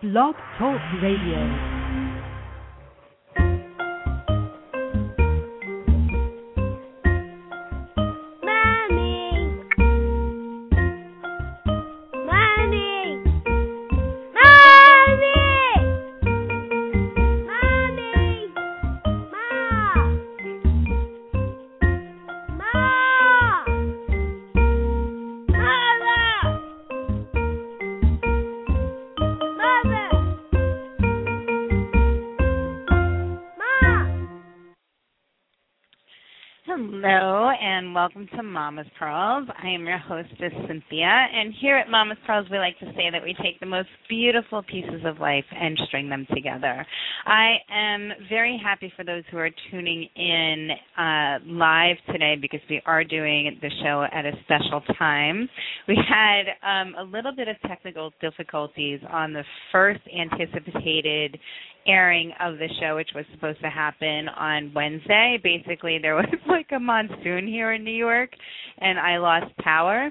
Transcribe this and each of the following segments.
Blog Talk Radio. Welcome to Mama's Pearls. I am your hostess Cynthia, and here at Mama's Pearls, we like to say that we take the most beautiful pieces of life and string them together. I am very happy for those who are tuning in uh, live today because we are doing the show at a special time. We had um, a little bit of technical difficulties on the first anticipated airing of the show, which was supposed to happen on Wednesday. Basically, there was like a monsoon here in New York, and I lost power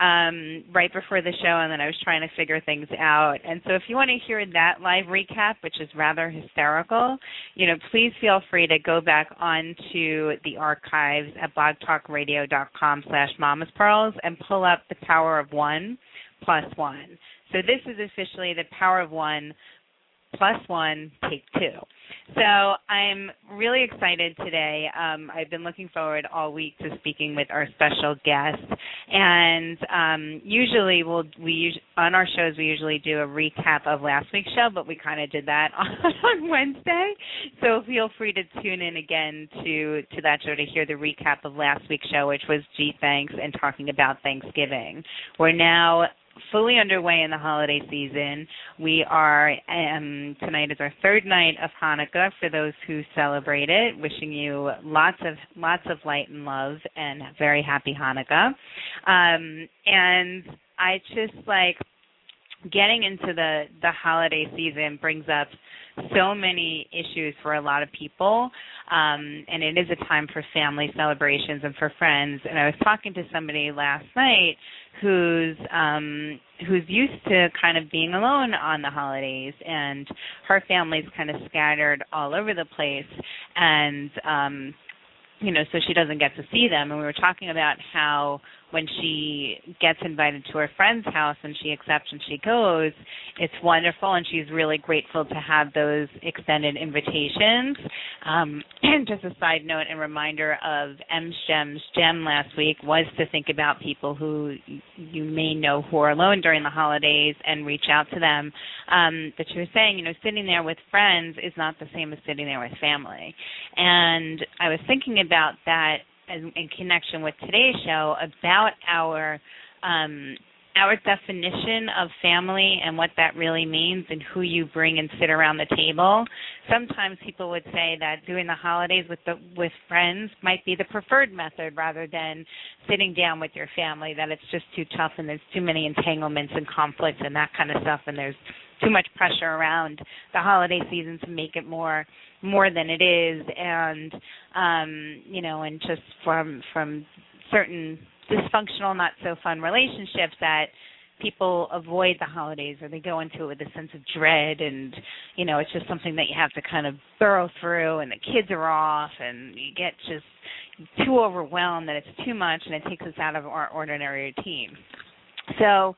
um, right before the show, and then I was trying to figure things out. And so, if you want to hear that live recap, which is rather hysterical, you know, please feel free to go back onto the archives at blogtalkradio.com/slash Mama's Pearls and pull up the Power of One plus one. So this is officially the Power of One plus one, take two. So I'm really excited today. Um, I've been looking forward all week to speaking with our special guest, and um, usually we'll we on our shows we usually do a recap of last week's show, but we kind of did that on, on Wednesday. So feel free to tune in again to to that show to hear the recap of last week's show, which was G Thanks and talking about Thanksgiving. We're now fully underway in the holiday season. We are um, tonight is our third night of Hanukkah for those who celebrate it. Wishing you lots of lots of light and love and very happy Hanukkah. Um, and I just like getting into the the holiday season brings up so many issues for a lot of people um and it is a time for family celebrations and for friends and i was talking to somebody last night who's um who's used to kind of being alone on the holidays and her family's kind of scattered all over the place and um you know so she doesn't get to see them. And we were talking about how when she gets invited to her friend's house and she accepts and she goes it's wonderful and she's really grateful to have those extended invitations. Um and just a side note and reminder of m's gem's gem last week was to think about people who you may know who are alone during the holidays and reach out to them. Um but she was saying you know sitting there with friends is not the same as sitting there with family. And i was thinking about that in, in connection with today's show about our um our definition of family and what that really means and who you bring and sit around the table. Sometimes people would say that doing the holidays with the with friends might be the preferred method rather than sitting down with your family that it's just too tough and there's too many entanglements and conflicts and that kind of stuff and there's too much pressure around the holiday season to make it more more than it is. And um you know and just from from certain dysfunctional not so fun relationships that people avoid the holidays or they go into it with a sense of dread. And you know it's just something that you have to kind of burrow through and the kids are off and you get just too overwhelmed that it's too much and it takes us out of our ordinary routine. So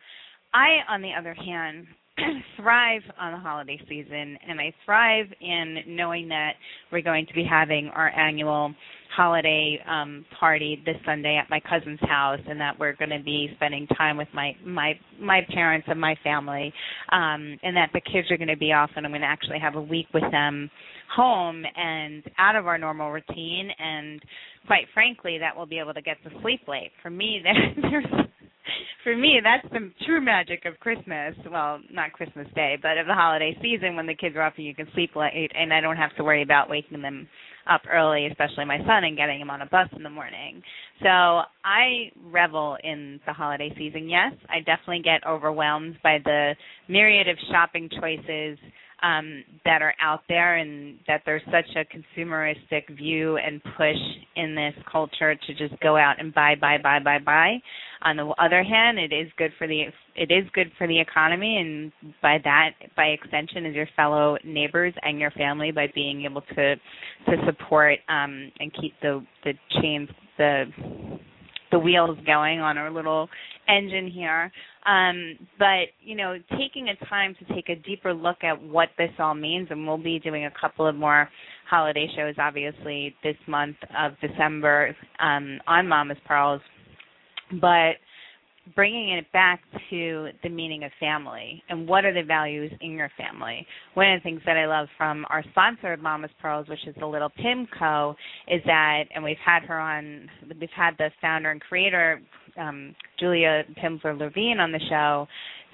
i on the other hand thrive on the holiday season and I thrive in knowing that we're going to be having our annual holiday um party this Sunday at my cousin's house and that we're going to be spending time with my my my parents and my family um and that the kids are going to be off and I'm going to actually have a week with them home and out of our normal routine and quite frankly that we'll be able to get to sleep late. For me there, there's for me, that's the true magic of Christmas. Well, not Christmas Day, but of the holiday season when the kids are up and you can sleep late, and I don't have to worry about waking them up early, especially my son, and getting him on a bus in the morning. So I revel in the holiday season. Yes, I definitely get overwhelmed by the myriad of shopping choices um, that are out there, and that there's such a consumeristic view and push in this culture to just go out and buy, buy, buy, buy, buy. On the other hand, it is good for the it is good for the economy, and by that, by extension, is your fellow neighbors and your family by being able to to support um, and keep the the chains the the wheels going on our little engine here. Um, but you know, taking a time to take a deeper look at what this all means, and we'll be doing a couple of more holiday shows, obviously, this month of December um, on Mama's Pearls. But bringing it back to the meaning of family and what are the values in your family. One of the things that I love from our sponsor of Mama's Pearls, which is the Little Pim Co., is that, and we've had her on, we've had the founder and creator, um, Julia Pimsleur Levine, on the show,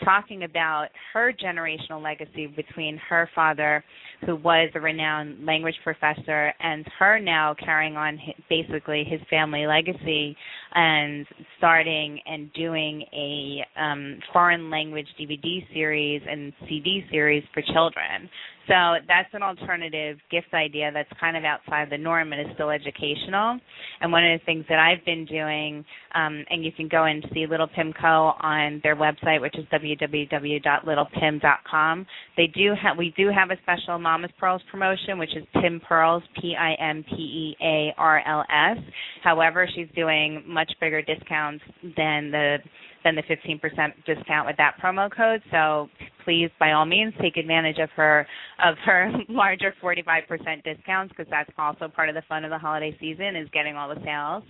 talking about her generational legacy between her father, who was a renowned language professor, and her now carrying on basically his family legacy and starting and doing a um, foreign language DVD series and CD series for children. So that's an alternative gift idea that's kind of outside the norm and is still educational. And one of the things that I've been doing, um, and you can go and see Little Pimco on their website, which is www.littlepim.com. They do have we do have a special Mama's Pearls promotion, which is Pim Pearls, P I M P E A R L S. However, she's doing much bigger discounts than the than the 15% discount with that promo code. So please, by all means, take advantage of her of her larger 45% discounts because that's also part of the fun of the holiday season is getting all the sales.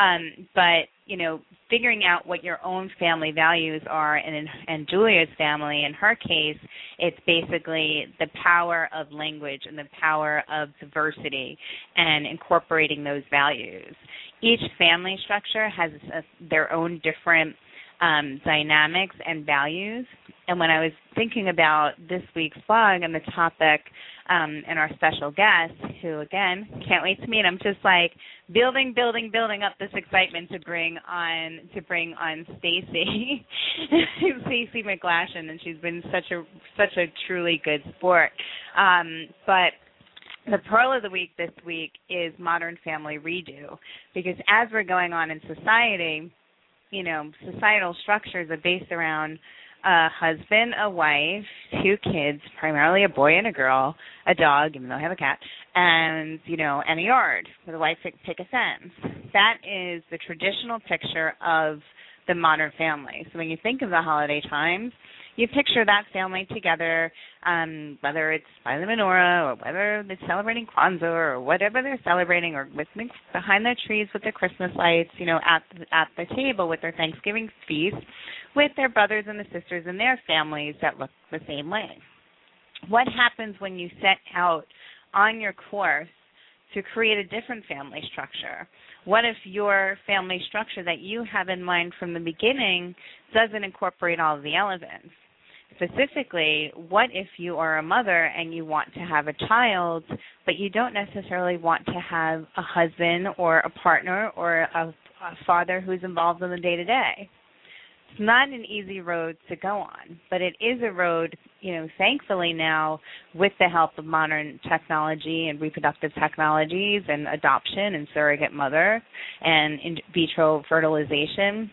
Um, but you know, figuring out what your own family values are, and in, and Julia's family, in her case, it's basically the power of language and the power of diversity, and incorporating those values. Each family structure has a, their own different um, dynamics and values. And when I was thinking about this week's blog and the topic um, and our special guest, who again can't wait to meet, I'm just like building, building, building up this excitement to bring on to bring on Stacey, Stacey MacGlashan, and she's been such a such a truly good sport. Um, but the pearl of the week this week is modern family redo because as we're going on in society you know, societal structures are based around a husband, a wife, two kids, primarily a boy and a girl, a dog, even though I have a cat, and you know, and a yard where the wife pick, a fence. That is the traditional picture of the modern family. So when you think of the holiday times, you picture that family together, um, whether it's by the menorah or whether they're celebrating Kwanzaa or whatever they're celebrating, or with behind their trees with their Christmas lights, you know, at at the table with their Thanksgiving feast, with their brothers and the sisters and their families that look the same way. What happens when you set out on your course to create a different family structure? What if your family structure that you have in mind from the beginning doesn't incorporate all the elements? Specifically, what if you are a mother and you want to have a child, but you don't necessarily want to have a husband or a partner or a, a father who's involved in the day to day? It's not an easy road to go on, but it is a road, you know, thankfully now with the help of modern technology and reproductive technologies and adoption and surrogate mother and in vitro fertilization,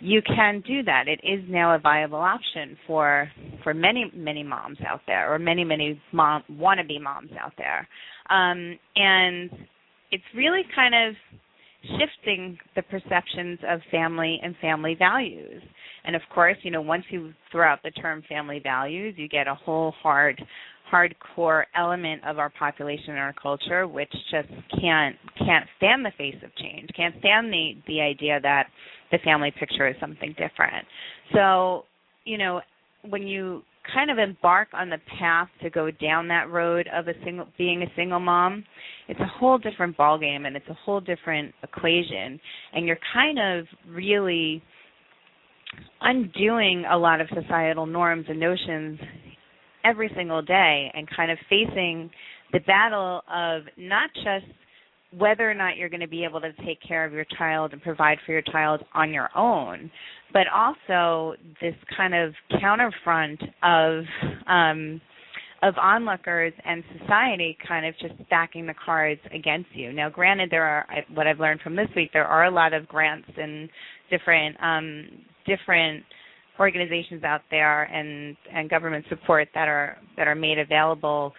you can do that. It is now a viable option for for many many moms out there, or many many mom wannabe moms out there, um, and it's really kind of shifting the perceptions of family and family values. And of course, you know, once you throw out the term family values, you get a whole hard hardcore element of our population and our culture which just can't can't stand the face of change, can't stand the the idea that the family picture is something different. So, you know, when you kind of embark on the path to go down that road of a single being a single mom, it's a whole different ballgame and it's a whole different equation and you're kind of really undoing a lot of societal norms and notions every single day and kind of facing the battle of not just whether or not you're going to be able to take care of your child and provide for your child on your own, but also this kind of counterfront of um, of onlookers and society kind of just stacking the cards against you. Now, granted, there are what I've learned from this week. There are a lot of grants and different um, different organizations out there and and government support that are that are made available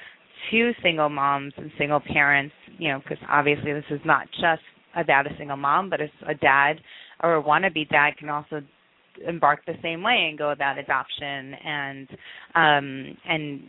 to single moms and single parents. You know, because obviously this is not just about a single mom, but a, a dad or a wannabe dad can also embark the same way and go about adoption and um and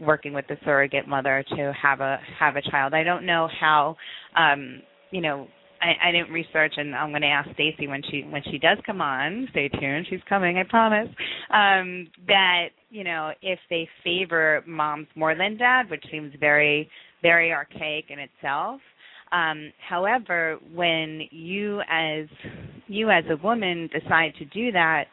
working with the surrogate mother to have a have a child. I don't know how um you know I, I didn't research and I'm going to ask Stacey when she when she does come on. Stay tuned. She's coming, I promise. Um that, you know, if they favor moms more than dad, which seems very very archaic in itself, um, however, when you as you as a woman decide to do that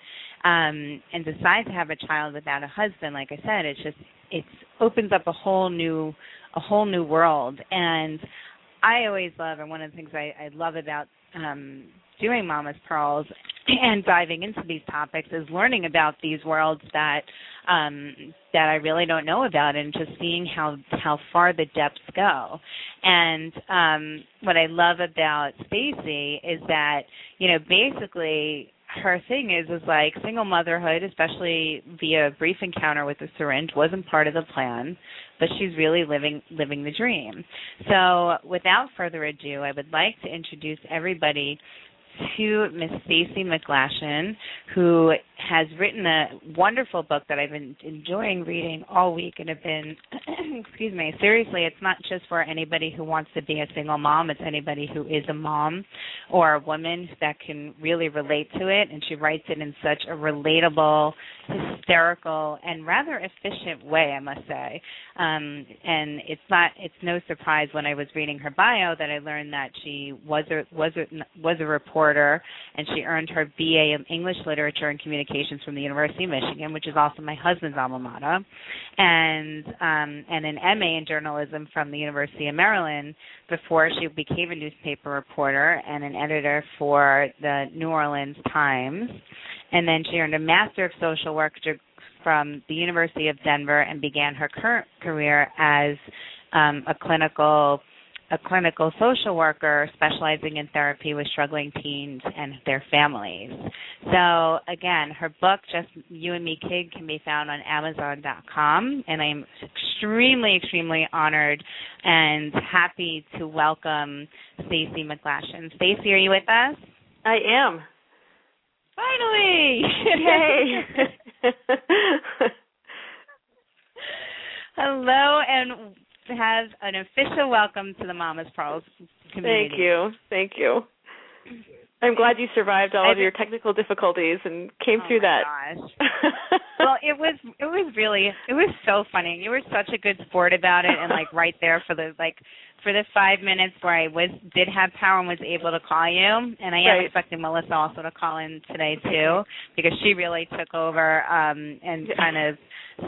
um, and decide to have a child without a husband, like I said, it's just it opens up a whole new a whole new world. And I always love, and one of the things I, I love about um, doing Mama's Pearls and diving into these topics is learning about these worlds that um, that I really don't know about, and just seeing how how far the depths go. And um, what I love about Stacey is that you know basically her thing is is like single motherhood, especially via a brief encounter with the syringe, wasn't part of the plan, but she's really living living the dream. So, without further ado, I would like to introduce everybody to Miss Stacey MacGlashan, who has written a wonderful book that I've been enjoying reading all week and have been, excuse me, seriously, it's not just for anybody who wants to be a single mom, it's anybody who is a mom or a woman that can really relate to it. And she writes it in such a relatable, hysterical, and rather efficient way, I must say. Um, and it's not, it's no surprise when I was reading her bio that I learned that she was a, was a, was a reporter and she earned her BA in English Literature and Communications from the University of Michigan, which is also my husband's alma mater, and um, and an MA in journalism from the University of Maryland before she became a newspaper reporter and an editor for the New Orleans Times. And then she earned a Master of Social Work from the University of Denver and began her current career as um, a clinical a clinical social worker specializing in therapy with struggling teens and their families. So again, her book, Just You and Me Kid, can be found on Amazon.com, and I'm extremely, extremely honored and happy to welcome Stacey MacGlashan. Stacey, are you with us? I am. Finally! Yay! Hello, and has an official welcome to the Mama's Pearls community. Thank you. Thank you. I'm glad you survived all of your technical difficulties and came oh through that. Gosh. well, it was it was really it was so funny. You were such a good sport about it and like right there for the like for the five minutes where I was did have power and was able to call you, and I am Right. expecting Melissa also to call in today too because she really took over um and Yeah. kind of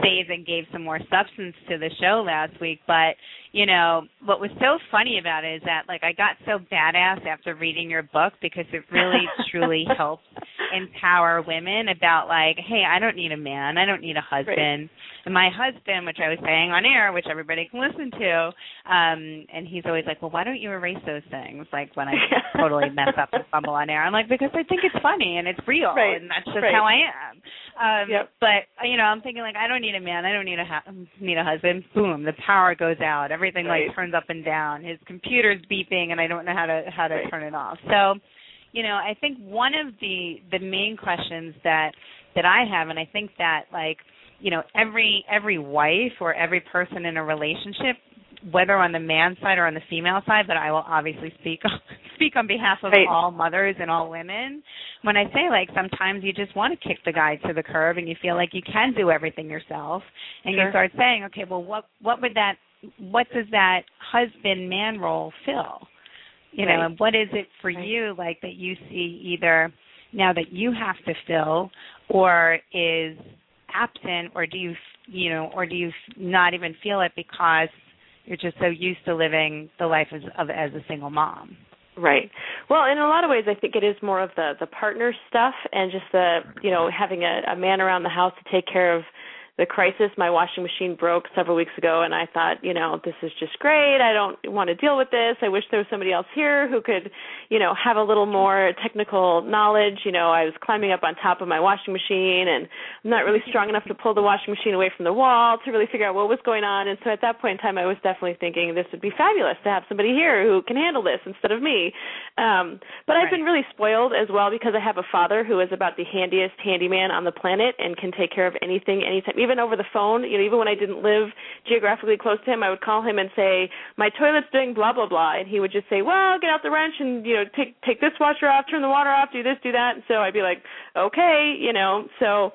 saved and gave some more substance to the show last week. But you know what was so funny about it is that like I got so badass after reading your book because it really truly helps empower women about like, hey, I don't need a man, I don't need a husband. And my husband, which I was saying on air, which everybody can listen to, um, and he's always like, Well, why don't you erase those things? Like when I totally mess up and fumble on air. I'm like, Because I think it's funny and it's real Right. and that's just Right. how I am. Um Yep. but you know, I'm thinking like I don't need a man, I don't need a ha- need a husband. Boom, the power goes out. Everything Right. like turns up and down. His computer's beeping and I don't know how to how to turn it off. So you know, I think one of the the main questions that that I have, and I think that like you know every every wife or every person in a relationship, whether on the man side or on the female side, but I will obviously speak speak on behalf of Right. all mothers and all women. When I say like sometimes you just want to kick the guy to the curb and you feel like you can do everything yourself, and you start saying, okay, well, what what would that what does that husband man role fill? you know and what is it for Right. you like that you see either now that you have to fill or is absent or do you you know or do you not even feel it because you're just so used to living the life as of as a single mom Right. Well, in a lot of ways, I think it is more of the the partner stuff and just the you know having a, a man around the house to take care of the crisis. My washing machine broke several weeks ago, and I thought, you know, this is just great. I don't want to deal with this. I wish there was somebody else here who could, you know, have a little more technical knowledge. You know, I was climbing up on top of my washing machine, and I'm not really strong enough to pull the washing machine away from the wall to really figure out what was going on. And so at that point in time, I was definitely thinking this would be fabulous to have somebody here who can handle this instead of me. Um, but right. I've been really spoiled as well because I have a father who is about the handiest handyman on the planet and can take care of anything anytime even over the phone you know even when i didn't live geographically close to him i would call him and say my toilet's doing blah blah blah. And he would just say well get out the wrench and you know take take this washer off turn the water off do this do that. And so i'd be like okay you know. So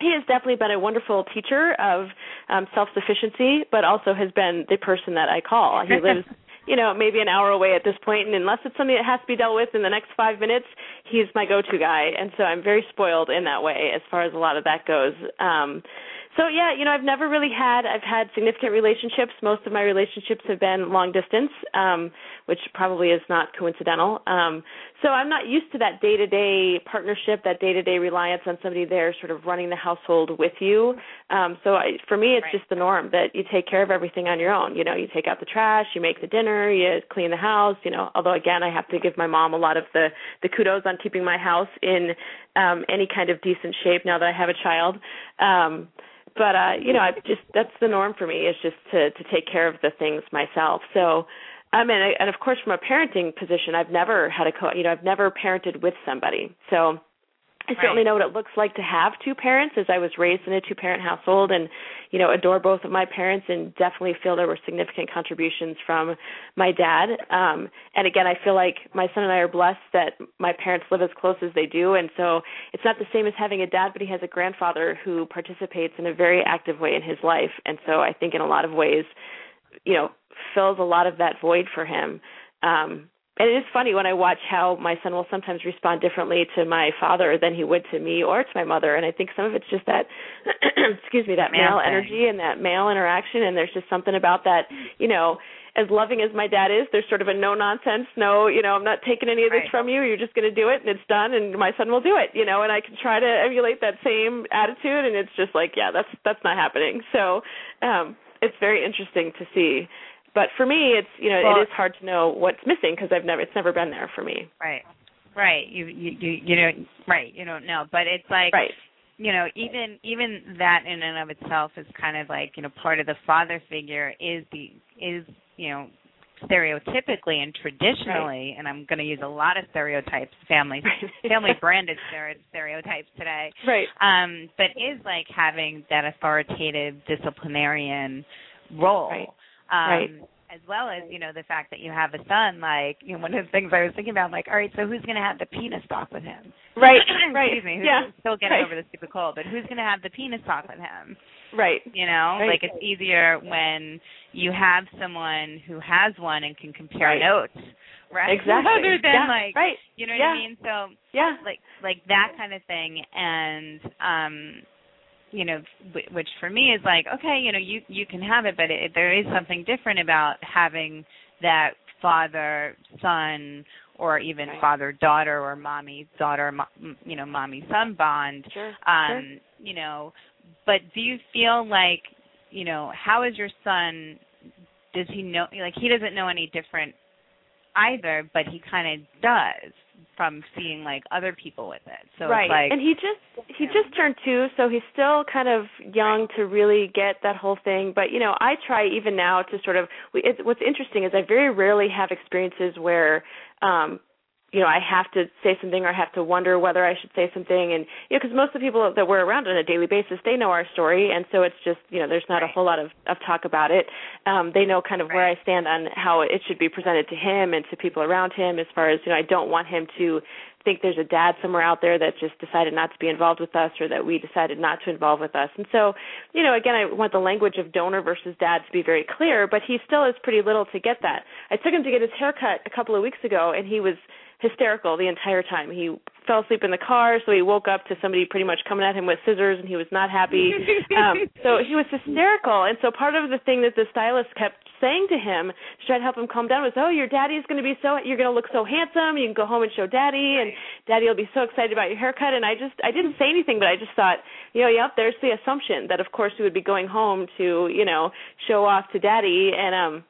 he has definitely been a wonderful teacher of um self sufficiency but also has been the person that i call. He lives you know, maybe an hour away at this point, and unless it's something that has to be dealt with in the next five minutes, he's my go-to guy, and so I'm very spoiled in that way as far as a lot of that goes. Um, so yeah, you know, I've never really had I've had significant relationships. Most of my relationships have been long distance, um, which probably is not coincidental. Um, so I'm not used to that day-to-day partnership, that day-to-day reliance on somebody there sort of running the household with you. Um, so I, for me, it's right. just the norm that you take care of everything on your own. You know, you take out the trash, you make the dinner, you clean the house. You know, although again, I have to give my mom a lot of the the kudos on keeping my house in um, any kind of decent shape now that I have a child. Um, but uh you know i just that's the norm for me is just to to take care of the things myself. So um and and of course from a parenting position i've never had a co you know i've never parented with somebody. So I certainly know what it looks like to have two parents. As I was raised in a two parent household and you know adore both of my parents and definitely feel there were significant contributions from my dad. Um and again I feel like my son and I are blessed that my parents live as close as they do. And so it's not the same as having a dad but he has a grandfather who participates in a very active way in his life. And so I think in a lot of ways you know fills a lot of that void for him. Um and it is funny when I watch how my son will sometimes respond differently to my father than he would to me or to my mother. And I think some of it's just that, excuse me, that male, energy and that male interaction. And there's just something about that, you know, as loving as my dad is, there's sort of a no nonsense, no, you know, I'm not taking any of this right. from you. You're just going to do it and it's done and my son will do it, you know, and I can try to emulate that same attitude and it's just like, yeah, that's that's not happening. So, um it's very interesting to see but for me, it's you know well, it is hard to know what's missing because I've never it's never been there for me. Right, right. You you you you know right. You don't know, but it's like right. You know, even even that in and of itself is kind of like you know part of the father figure is the is you know stereotypically and traditionally, right. and I'm going to use a lot of stereotypes, family family branded stereotypes today. Right. Um, but is like having that authoritative disciplinarian role. Right. Um, right. As well as you know the fact that you have a son, like you know one of the things I was thinking about, like all right, so who's going to have the penis talk with him? Right, right. Excuse me, who's yeah. still getting right. over the stupid cold, but who's going to have the penis talk with him? Right. You know, right. like it's easier when you have someone who has one and can compare right. notes right? Exactly. Rather than yeah, like, right. you know yeah. what I mean? So yeah, like like that kind of thing, and um, you know, which for me is like, okay, you know, you you can have it, but it, there is something different about having that father son or even right. father daughter or mommy daughter you know mommy son bond sure. um sure. you know but do you feel like you know how is your son does he know like he doesn't know any different either but he kind of does from seeing like other people with it. So right, like, and he just he just turned two, so he's still kind of young to really get that whole thing. But you know, I try even now to sort of. It's, what's interesting is I very rarely have experiences where um you know, I have to say something or I have to wonder whether I should say something. And, you know, because most of the people that we're around on a daily basis, they know our story. And so it's just, you know, there's not right. a whole lot of, of talk about it. Um, they know kind of right. where I stand on how it should be presented to him and to people around him as far as, you know, I don't want him to think there's a dad somewhere out there that just decided not to be involved with us or that we decided not to involve with us. And so, you know, again, I want the language of donor versus dad to be very clear, but he still is pretty little to get that. I took him to get his hair cut a couple of weeks ago and he was hysterical the entire time. He fell asleep in the car, so he woke up to somebody pretty much coming at him with scissors, and he was not happy. um, so he was hysterical, and so part of the thing that the stylist kept saying to him to try to help him calm down was, "Oh, your daddy's going to be so you're going to look so handsome. You can go home and show daddy, and daddy will be so excited about your haircut." And I just I didn't say anything, but I just thought, you know, yep, there's the assumption that of course we would be going home to you know show off to daddy, and um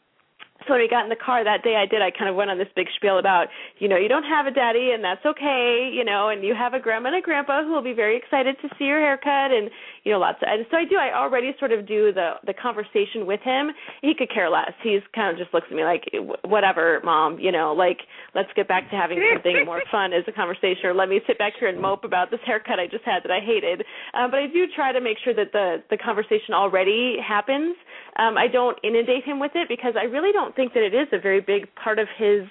so when we got in the car that day I did. I kind of went on this big spiel about you know you don't have a daddy and that's okay you know and you have a grandma and a grandpa who will be very excited to see your haircut and you know lots of and so I do I already sort of do the the conversation with him. He could care less. He's kind of just looks at me like whatever mom you know like let's get back to having something more fun as a conversation or let me sit back here and mope about this haircut I just had that I hated. Um but I do try to make sure that the the conversation already happens. Um I don't inundate him with it because I really don't think that it is a very big part of his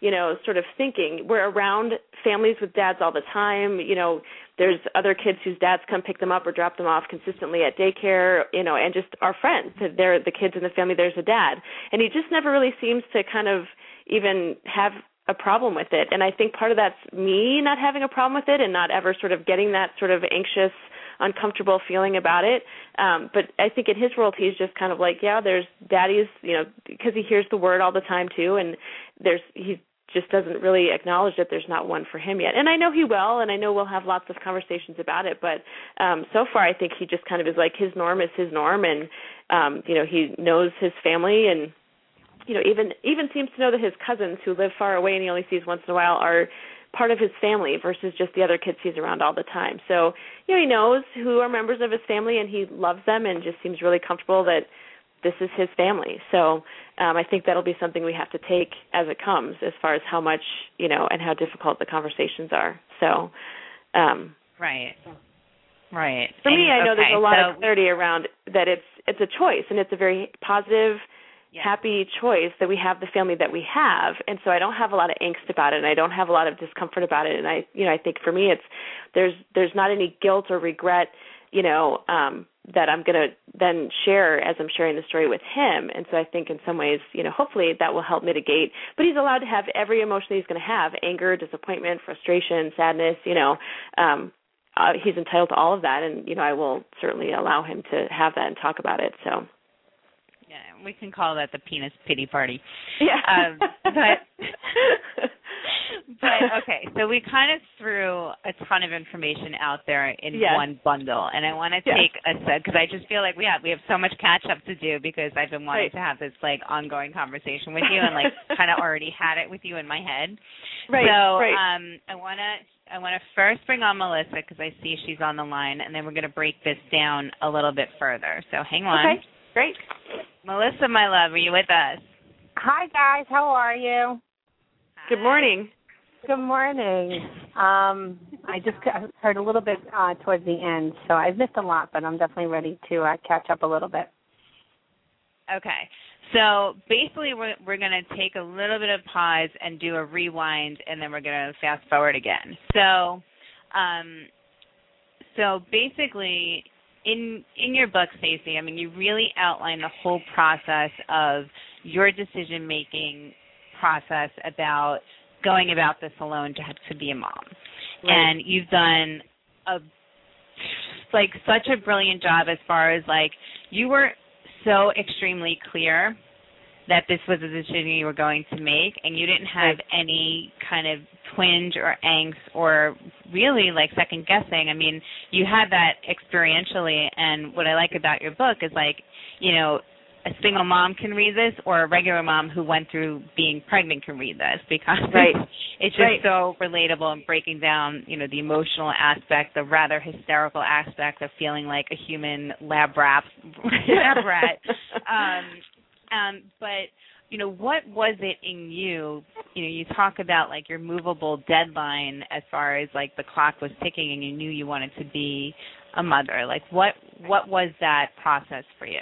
you know sort of thinking. We're around families with dads all the time. You know there's other kids whose dads come pick them up or drop them off consistently at daycare you know and just our friends. They're the kids in the family. There's a dad. And he just never really seems to kind of even have a problem with it. And i think part of that's me not having a problem with it and not ever sort of getting that sort of anxious uncomfortable feeling about it. Um, but I think in his world, he's just kind of like, yeah, there's daddy's, you know, because he hears the word all the time too, and there's he just doesn't really acknowledge that there's not one for him yet. And I know he will, and I know we'll have lots of conversations about it. But um, so far, I think he just kind of is like his norm is his norm, and um, you know he knows his family, and you know even even seems to know that his cousins who live far away and he only sees once in a while are part of his family versus just the other kids he's around all the time. So, you know, he knows who are members of his family and he loves them and just seems really comfortable that this is his family. So, um I think that'll be something we have to take as it comes as far as how much, you know, and how difficult the conversations are. So, um Right. Right. For and, me, I know okay, there's a lot so, of clarity around that it's it's a choice and it's a very positive yeah. happy choice that we have the family that we have. And so i don't have a lot of angst about it and i don't have a lot of discomfort about it. And i you know i think for me it's there's there's not any guilt or regret you know um that i'm going to then share as i'm sharing the story with him. And so i think in some ways you know hopefully that will help mitigate. But he's allowed to have every emotion that he's going to have anger disappointment frustration sadness you know um uh, he's entitled to all of that. And you know i will certainly allow him to have that and talk about it. So yeah, we can call that the penis pity party. yeah Um, but but okay, so we kind of threw a ton of information out there in Yes. one bundle, and I want to Yes. take a because I just feel like we have we have so much catch up to do because I've been wanting Right. to have this like ongoing conversation with you and like kind of already had it with you in my head. right so right um, I want to I want to first bring on Melissa because I see she's on the line, and then we're going to break this down a little bit further. So hang on. okay great Melissa, my love, are you with us? Hi guys, how are you? good morning Good morning. Um, I just heard a little bit uh, towards the end, so I've missed a lot, but I'm definitely ready to uh, catch up a little bit. Okay. So basically, we're we're going to take a little bit of pause and do a rewind, and then we're going to fast forward again. So, um, so basically, in in your book, Stacey, I mean, you really outline the whole process of your decision making process about going about this alone to to be a mom, and you've done a like such a brilliant job as far as like you were so extremely clear that this was a decision you were going to make and you didn't have any kind of twinge or angst or really like second guessing. I mean, you had that experientially and what I like about your book is like, you know, a single mom can read this or a regular mom who went through being pregnant can read this because Right. it's just Right. so relatable and breaking down, you know, the emotional aspect, the rather hysterical aspect of feeling like a human lab rat lab rat. Um um but you know, what was it in you? You know, you talk about like your movable deadline as far as like the clock was ticking and you knew you wanted to be a mother. Like what what was that process for you?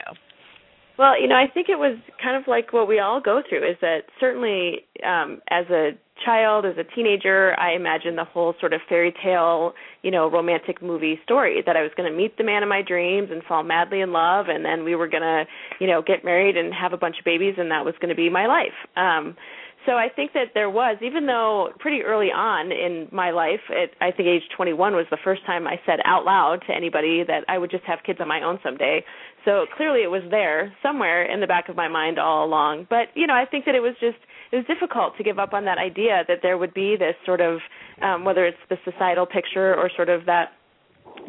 Well, you know, I think it was kind of like what we all go through is that certainly um as a child, as a teenager, I imagined the whole sort of fairy tale, you know, romantic movie story that I was going to meet the man of my dreams and fall madly in love and then we were going to, you know, get married and have a bunch of babies and that was going to be my life. Um so I think that there was, even though pretty early on in my life, at I think age 21 was the first time I said out loud to anybody that I would just have kids on my own someday. So clearly it was there somewhere in the back of my mind all along. But you know, I think that it was just it was difficult to give up on that idea that there would be this sort of um, whether it's the societal picture or sort of that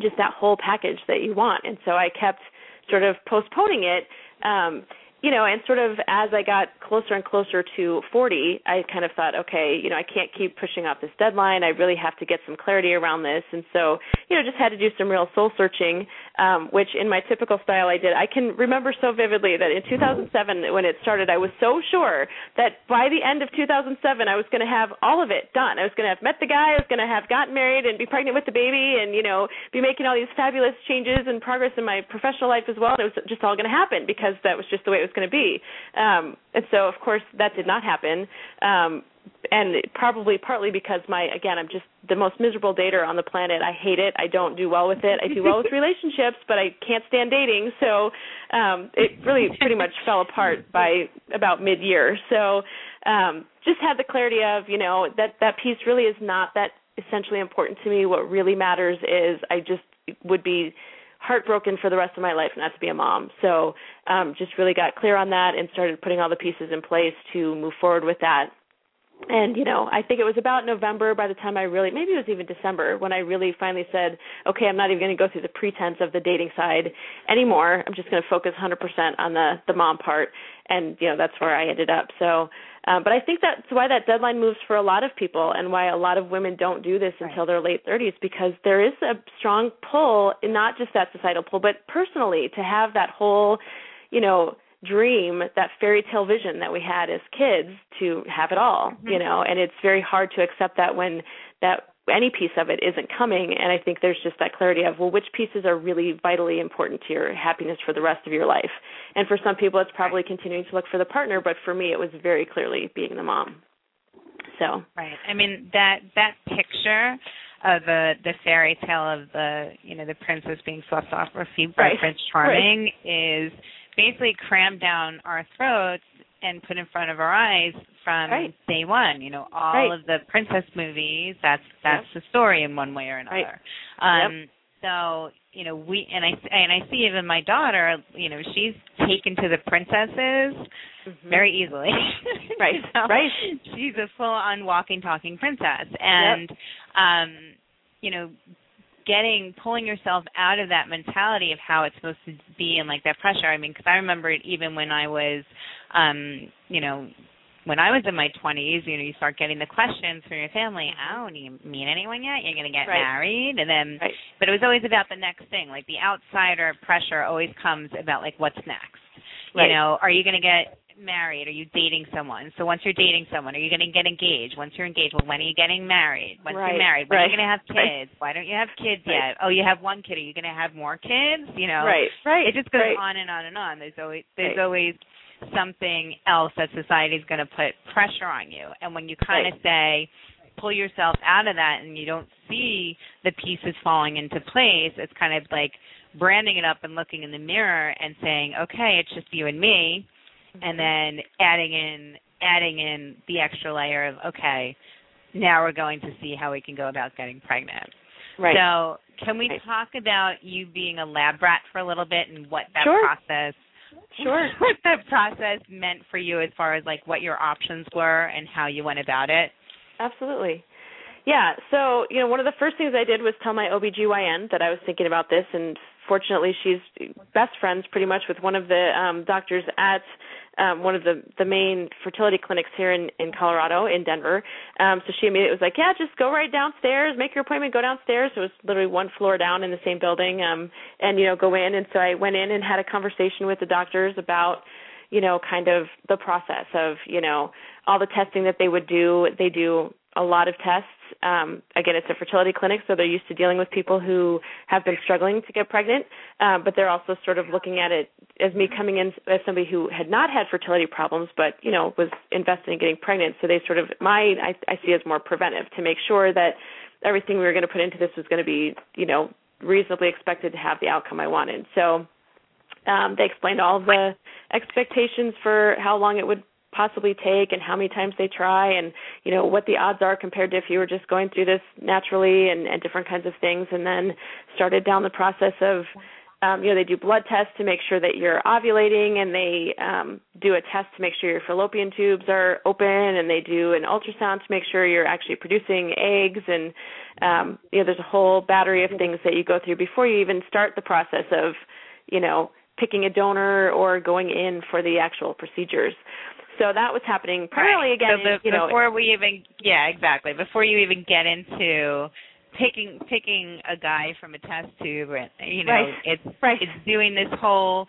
just that whole package that you want. And so I kept sort of postponing it. Um, you know, and sort of as I got closer and closer to 40, I kind of thought, okay, you know, I can't keep pushing off this deadline. I really have to get some clarity around this. And so, you know, just had to do some real soul searching, um, which in my typical style I did. I can remember so vividly that in 2007, when it started, I was so sure that by the end of 2007, I was going to have all of it done. I was going to have met the guy, I was going to have gotten married and be pregnant with the baby and, you know, be making all these fabulous changes and progress in my professional life as well. And it was just all going to happen because that was just the way it was going to be. Um, and so, of course, that did not happen. Um, and probably partly because my again I'm just the most miserable dater on the planet. I hate it. I don't do well with it. I do well with relationships, but I can't stand dating. So um it really pretty much fell apart by about mid-year. So um just had the clarity of, you know, that that piece really is not that essentially important to me. What really matters is I just would be heartbroken for the rest of my life not to be a mom. So um, just really got clear on that and started putting all the pieces in place to move forward with that. And you know, I think it was about November by the time I really, maybe it was even December when I really finally said, okay, I'm not even going to go through the pretense of the dating side anymore. I'm just going to focus 100% on the the mom part, and you know, that's where I ended up. So um, but I think that's why that deadline moves for a lot of people and why a lot of women don't do this until right. their late 30s because there is a strong pull, not just that societal pull, but personally to have that whole, you know, dream, that fairy tale vision that we had as kids to have it all, mm-hmm. you know, and it's very hard to accept that when that any piece of it isn't coming and i think there's just that clarity of well which pieces are really vitally important to your happiness for the rest of your life and for some people it's probably right. continuing to look for the partner but for me it was very clearly being the mom so right i mean that that picture of the the fairy tale of the you know the princess being swept off her feet by right. prince charming right. is basically crammed down our throats and put in front of our eyes from right. day one. You know, all right. of the princess movies. That's that's yep. the story in one way or another. Right. Um, yep. So you know, we and I and I see even my daughter. You know, she's taken to the princesses mm-hmm. very easily. right. so right. She's a full-on walking, talking princess, and yep. um, you know, getting pulling yourself out of that mentality of how it's supposed to be and like that pressure. I mean, because I remember it even when I was, um, you know, when I was in my 20s, you know, you start getting the questions from your family. Oh, do you meet anyone yet? You're going to get right. married, and then, right. but it was always about the next thing. Like the outsider pressure always comes about like what's next. Right. You know, are you going to get married? Are you dating someone? So once you're dating someone, are you going to get engaged? Once you're engaged, well, when are you getting married? Once right. you're married, when right. are you going to have kids? Right. Why don't you have kids yet? Oh, you have one kid. Are you going to have more kids? You know, right, right. It just goes on and on and on. There's always there's always something else that society is going to put pressure on you, and when you kind of say pull yourself out of that and you don't see the pieces falling into place, it's kind of like branding it up and looking in the mirror and saying, okay, it's just you and me mm-hmm. and then adding in adding in the extra layer of okay, now we're going to see how we can go about getting pregnant. Right. So, can we right. talk about you being a lab rat for a little bit and what that sure. process Sure. what that process meant for you as far as like what your options were and how you went about it? Absolutely. Yeah, so, you know, one of the first things I did was tell my OBGYN that I was thinking about this and fortunately she's best friends pretty much with one of the um doctors at um one of the the main fertility clinics here in in Colorado in Denver. Um so she immediately was like, "Yeah, just go right downstairs, make your appointment, go downstairs." It was literally one floor down in the same building um and you know, go in and so I went in and had a conversation with the doctors about you know, kind of the process of, you know, all the testing that they would do. They do a lot of tests. Um, again, it's a fertility clinic, so they're used to dealing with people who have been struggling to get pregnant, um, but they're also sort of looking at it as me coming in as somebody who had not had fertility problems, but you know was invested in getting pregnant. So they sort of my I, I see as more preventive to make sure that everything we were going to put into this was going to be you know reasonably expected to have the outcome I wanted. So um, they explained all the expectations for how long it would possibly take and how many times they try and you know what the odds are compared to if you were just going through this naturally and, and different kinds of things and then started down the process of um, you know, they do blood tests to make sure that you're ovulating, and they um, do a test to make sure your fallopian tubes are open, and they do an ultrasound to make sure you're actually producing eggs, and um, you know, there's a whole battery of things that you go through before you even start the process of, you know, picking a donor or going in for the actual procedures. So that was happening primarily right. again, so the, you know, before we even yeah, exactly. Before you even get into picking picking a guy from a test tube you know right. it's right. it's doing this whole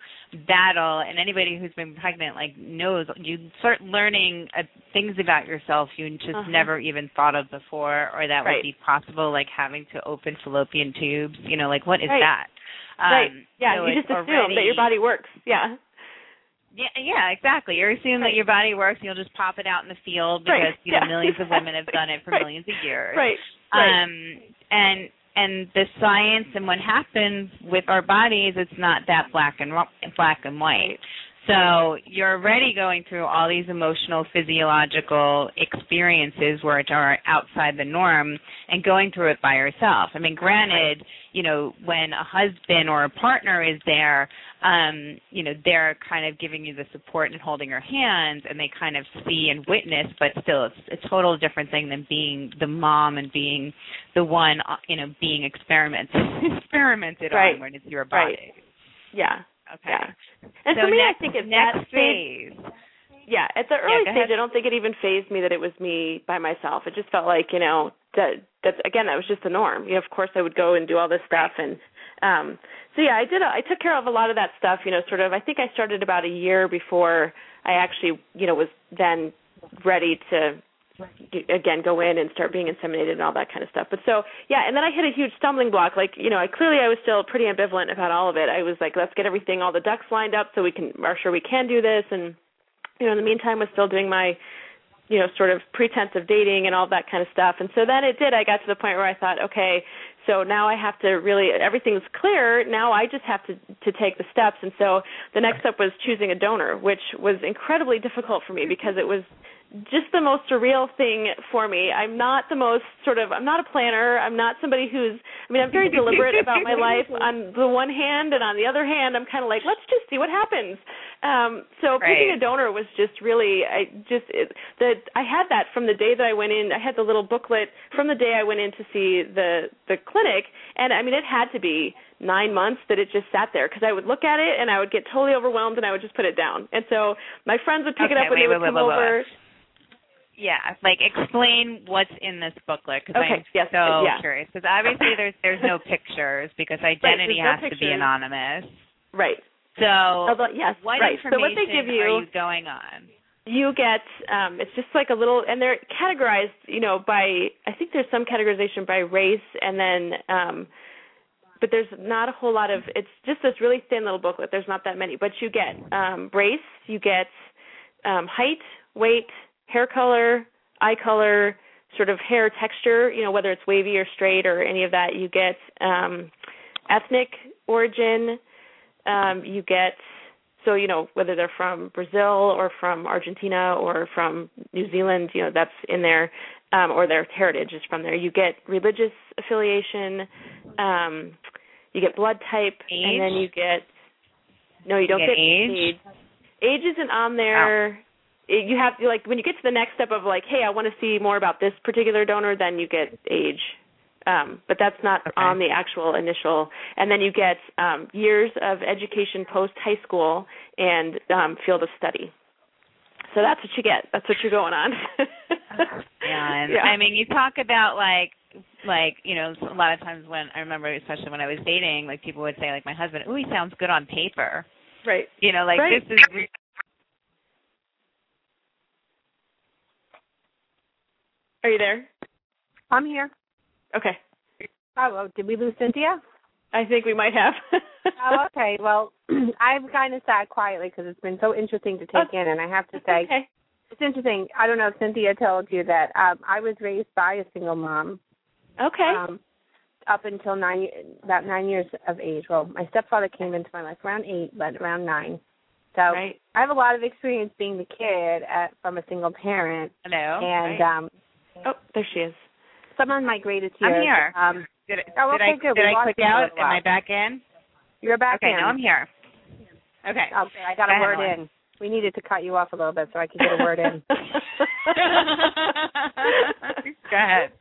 battle and anybody who's been pregnant like knows you start learning uh, things about yourself you just uh-huh. never even thought of before or that right. would be possible like having to open fallopian tubes you know like what is that um, right yeah so you just assume already, that your body works yeah yeah, yeah, exactly. You assume right. that your body works, and you'll just pop it out in the field because right. you know yeah. millions of women have done it for right. millions of years. Right. right. Um, and and the science and what happens with our bodies, it's not that black and black and white. So you're already going through all these emotional, physiological experiences which are outside the norm and going through it by yourself. I mean, granted, you know, when a husband or a partner is there, um, you know, they're kind of giving you the support and holding your hands and they kind of see and witness, but still it's a total different thing than being the mom and being the one, uh, you know, being experimented experimented right. on when it's your body. Right. Yeah. Okay. Yeah. And so for me, next, I think at next that stage, phase. yeah, at the early yeah, stage, I don't think it even fazed me that it was me by myself. It just felt like you know that that's again that was just the norm. You know, of course, I would go and do all this stuff, and um so yeah, I did. A, I took care of a lot of that stuff. You know, sort of. I think I started about a year before I actually you know was then ready to again go in and start being inseminated and all that kind of stuff. But so yeah, and then I hit a huge stumbling block. Like you know, I clearly I was still pretty ambivalent about all of it. I was like, let's get everything, all the ducks lined up, so we can are sure we can do this. And you know, in the meantime, was still doing my you know sort of pretense of dating and all that kind of stuff. And so then it did. I got to the point where I thought, okay, so now I have to really everything's clear. Now I just have to to take the steps. And so the next step was choosing a donor, which was incredibly difficult for me because it was just the most surreal thing for me. I'm not the most sort of I'm not a planner. I'm not somebody who's I mean I'm very deliberate about my life on the one hand and on the other hand I'm kind of like let's just see what happens. Um so right. picking a donor was just really I just it, that I had that from the day that I went in. I had the little booklet from the day I went in to see the the clinic and I mean it had to be 9 months that it just sat there because I would look at it and I would get totally overwhelmed and I would just put it down. And so my friends would pick okay, it up when wait, they would wait, come wait, over. Yeah, like explain what's in this booklet because Okay, I'm yes, so yeah. curious. Because obviously there's there's no pictures because identity there's no has to be anonymous. Right. So Although, yes, what right. So what they give you, are you going on? you get um it's just like a little and they're categorized, you know, by I think there's some categorization by race and then um but there's not a whole lot of it's just this really thin little booklet. There's not that many, but you get um race, you get um height, weight, hair color, eye color, sort of hair texture, you know, whether it's wavy or straight or any of that. You get um ethnic origin, um you get so you know whether they're from Brazil or from Argentina or from New Zealand, you know that's in there, um, or their heritage is from there. You get religious affiliation, um, you get blood type, Age? and then you get no, you don't get age? age. Age isn't on there. It, you have like when you get to the next step of like, hey, I want to see more about this particular donor, then you get age. Um, but that's not Okay. on the actual initial. And then you get um, years of education post high school and um, field of study. So that's what you get. That's what you're going on. And yeah. I mean, you talk about like like you know a lot of times when I remember especially when I was dating, like people would say like my husband, "Ooh, he sounds good on paper." right. You know, like Right. this is Are you there? I'm here. Okay. Oh, well, did we lose Cynthia? I think we might have. oh, okay. Well, I've kind of sat quietly because it's been so interesting to take in, and I have to say, okay. it's interesting. I don't know if Cynthia told you that um, I was raised by a single mom Okay. um, up until nine, about nine years of age. Well, my stepfather came into my life around eight, but around nine. So Right. I have a lot of experience being the kid at, from a single parent, Hello. and right. um, Oh, there she is. Someone migrated years. I'm here. Um, Did, Oh, did okay, I good. did We I click out? Am I back in? you're back Okay, in. now I'm here. Okay. Okay, I got Go a word in. We needed to cut you off a little bit so I could get a word in. Go ahead.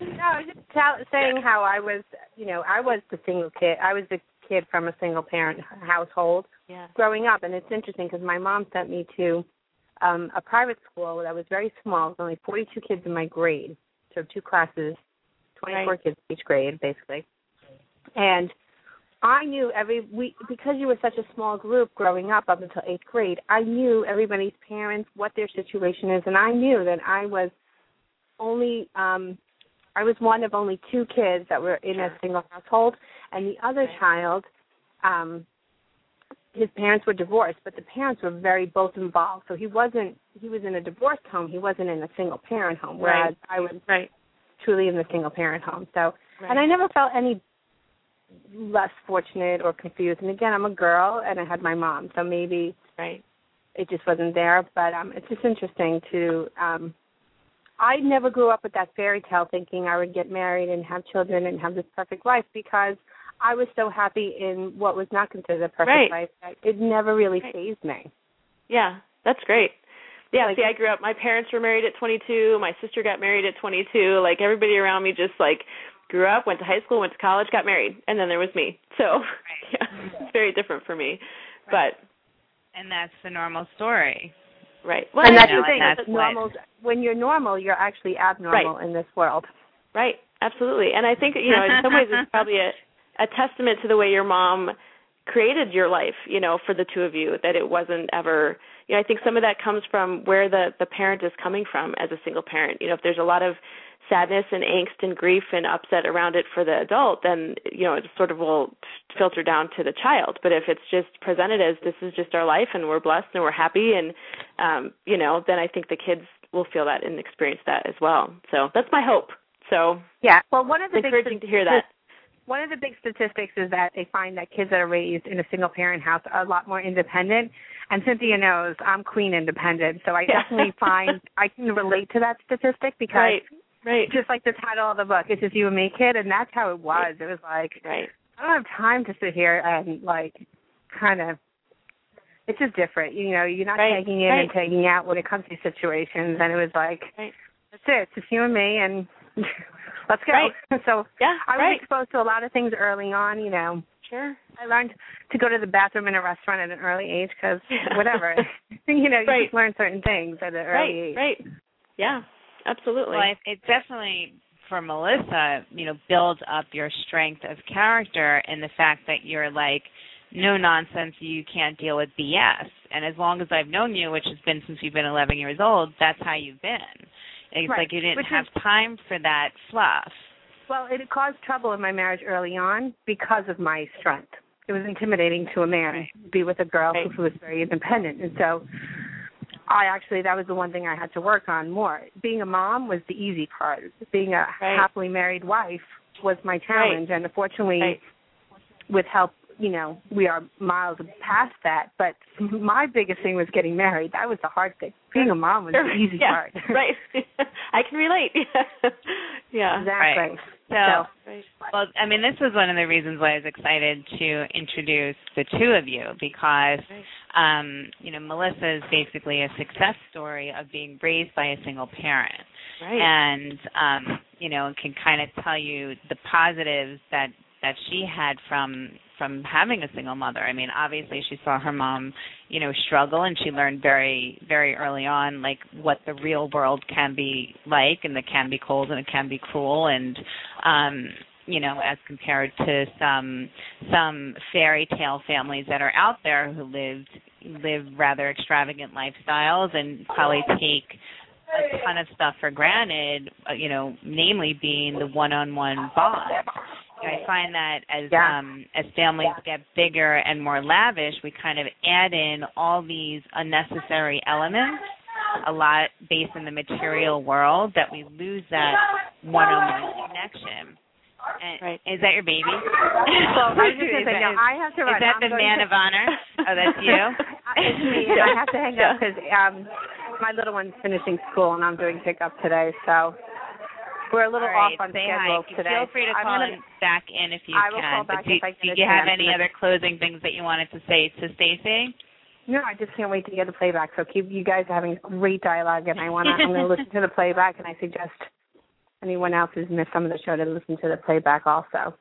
no, I was just tell, saying how I was, you know, I was the single kid. I was the kid from a single parent household yeah. growing up, and it's interesting because my mom sent me to um a private school that was very small. Was only 42 kids in my grade, so two classes, 24 Right. kids each grade, basically. And I knew every we because you were such a small group growing up up until eighth grade. I knew everybody's parents, what their situation is, and I knew that I was only um I was one of only two kids that were in a single household, and the other child, um, his parents were divorced, but the parents were very both involved. So he wasn't he was in a divorced home. He wasn't in a single parent home, whereas I was Right. truly in the single parent home. So Right. and I never felt any less fortunate or confused. And again, I'm a girl and I had my mom, so maybe right. it just wasn't there. But um it's just interesting to um I never grew up with that fairy tale thinking I would get married and have children and have this perfect life because I was so happy in what was not considered a perfect Right. life that it never really Right. fazed me. Yeah, that's great. Yeah, Like- see, I grew up. My parents were married at 22. My sister got married at 22. Like everybody around me, just like grew up, went to high school, went to college, got married, and then there was me. So, yeah, it's very different for me. But And that's the normal story. right, well, and that's know, the thing. that's it's what- normal when you're normal, you're actually abnormal in this world. Right, absolutely. And I think you know, in some ways, it's probably a a testament to the way your mom created your life. You know, for the two of you, that it wasn't ever. You know, I think some of that comes from where the the parent is coming from as a single parent. You know, if there's a lot of sadness and angst and grief and upset around it for the adult, then you know it sort of will filter down to the child. But if it's just presented as this is just our life and we're blessed and we're happy and um, you know, then I think the kids will feel that and experience that as well. So that's my hope. So Yeah. Well, one of the big encouraging to hear that. One of the big statistics is that they find that kids that are raised in a single parent house are a lot more independent. And Cynthia knows I'm queen independent, so I Yeah. definitely find I can relate to that statistic because Right. Right. just like the title of the book, it's just you and me, kid, and that's how it was. It was like Right. I don't have time to sit here and like kind of. It's just different, you know. You're not Right, taking in right. and taking out when it comes to situations, and it was like, Right. that's it. It's just you and me, and let's go. Right. So Yeah. I was right. exposed to a lot of things early on. You know, Sure. I learned to go to the bathroom in a restaurant at an early age because whatever, you know, you Right. just learn certain things at an early Right. age. Right. Yeah. Absolutely. Well, it, it definitely, for Melissa, you know, builds up your strength of character in the fact that you're like, no nonsense, you can't deal with BS. And as long as I've known you, which has been since you've been 11 years old, that's how you've been. It's Right. like you didn't Which have is- time for that fluff. Well, it caused trouble in my marriage early on because of my strength. It was intimidating to a man Right. to be with a girl Right. who was very independent, and so I actually that was the one thing I had to work on more. Being a mom was the easy part. Being a happily married wife was my challenge, and unfortunately, with help, you know, we are miles past that. But my biggest thing was getting married. That was the hard thing. Being a mom was the easy yeah. part. right. I can relate. yeah. exactly. So, Right. well, I mean, this was one of the reasons why I was excited to introduce the two of you because, um, you know, Melissa is basically a success story of being raised by a single parent. Right. and um you know can kind of tell you the positives that that she had from from having a single mother i mean obviously she saw her mom you know struggle and she learned very very early on like what the real world can be like and it can be cold and it can be cruel and um you know as compared to some some fairy tale families that are out there who lived live rather extravagant lifestyles and probably take a ton of stuff for granted, uh, you know, namely being the one-on-one bond. I find that as Yeah. um as families get bigger and more lavish, we kind of add in all these unnecessary elements, a lot based in the material world, that we lose that one-on-one connection. And Right. Is that your baby? Well, I was just gonna Is say, that- no, I have to run. Is that I'm the man to- of honor? Oh, that's you. it's me, and I have to hang up because um, my little one's finishing school and I'm doing pickup today, so we're a little All right, off on say schedule hi. today. Feel free to I'm call gonna- back in if you I will can. call but back do, if I do you have any other closing things that you wanted to say to Stacey? No, I just can't wait to get the playback. So keep you guys are having great dialogue, and I want to. I'm going to listen to the playback, and I suggest anyone else who's missed some of the show to listen to the playback also.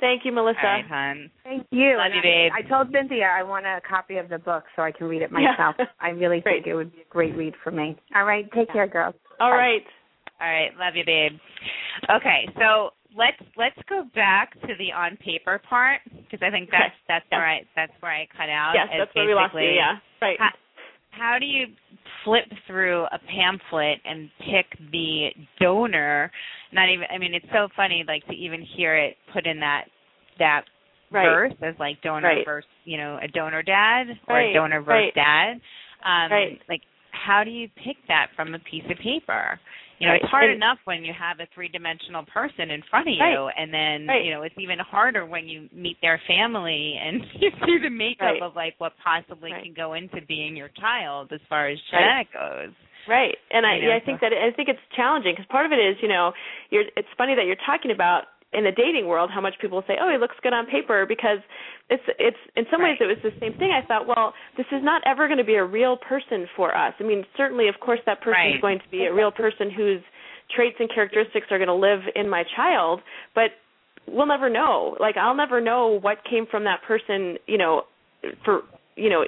Thank you, Melissa. All right, hon. Thank you. Love And you, I- babe. I, told Cynthia I want a copy of the book so I can read it myself. Yeah. myself. I really think it would be a great read for me. All right, take care, girls. All Bye. right. All right, love you, babe. Okay, so let's let's go back to the on paper part because I think that's that's where I that's where I cut out. Yes, that's where we lost you. Yeah. Right. How, how do you flip through a pamphlet and pick the donor? Not even. I mean, it's so funny, like to even hear it put in that that Right. verse as like donor Right. versus you know a donor dad or Right, a donor versus right. dad. Um, Right. Like, how do you pick that from a piece of paper? You know, Right. it's hard And- enough when you have a three-dimensional person in front of you, Right. and then Right. you know it's even harder when you meet their family and you see the makeup of like what possibly can go into being your child as far as genetic goes. Right, and I, You know, yeah, I think that I think it's challenging because part of it is, you know, you're. It's funny that you're talking about in the dating world how much people say, "Oh, he looks good on paper," because it's it's in some ways it was the same thing. I thought, well, this is not ever going to be a real person for us. I mean, certainly, of course, that person is going to be a real person whose traits and characteristics are going to live in my child, but we'll never know. Like I'll never know what came from that person, you know, for you know,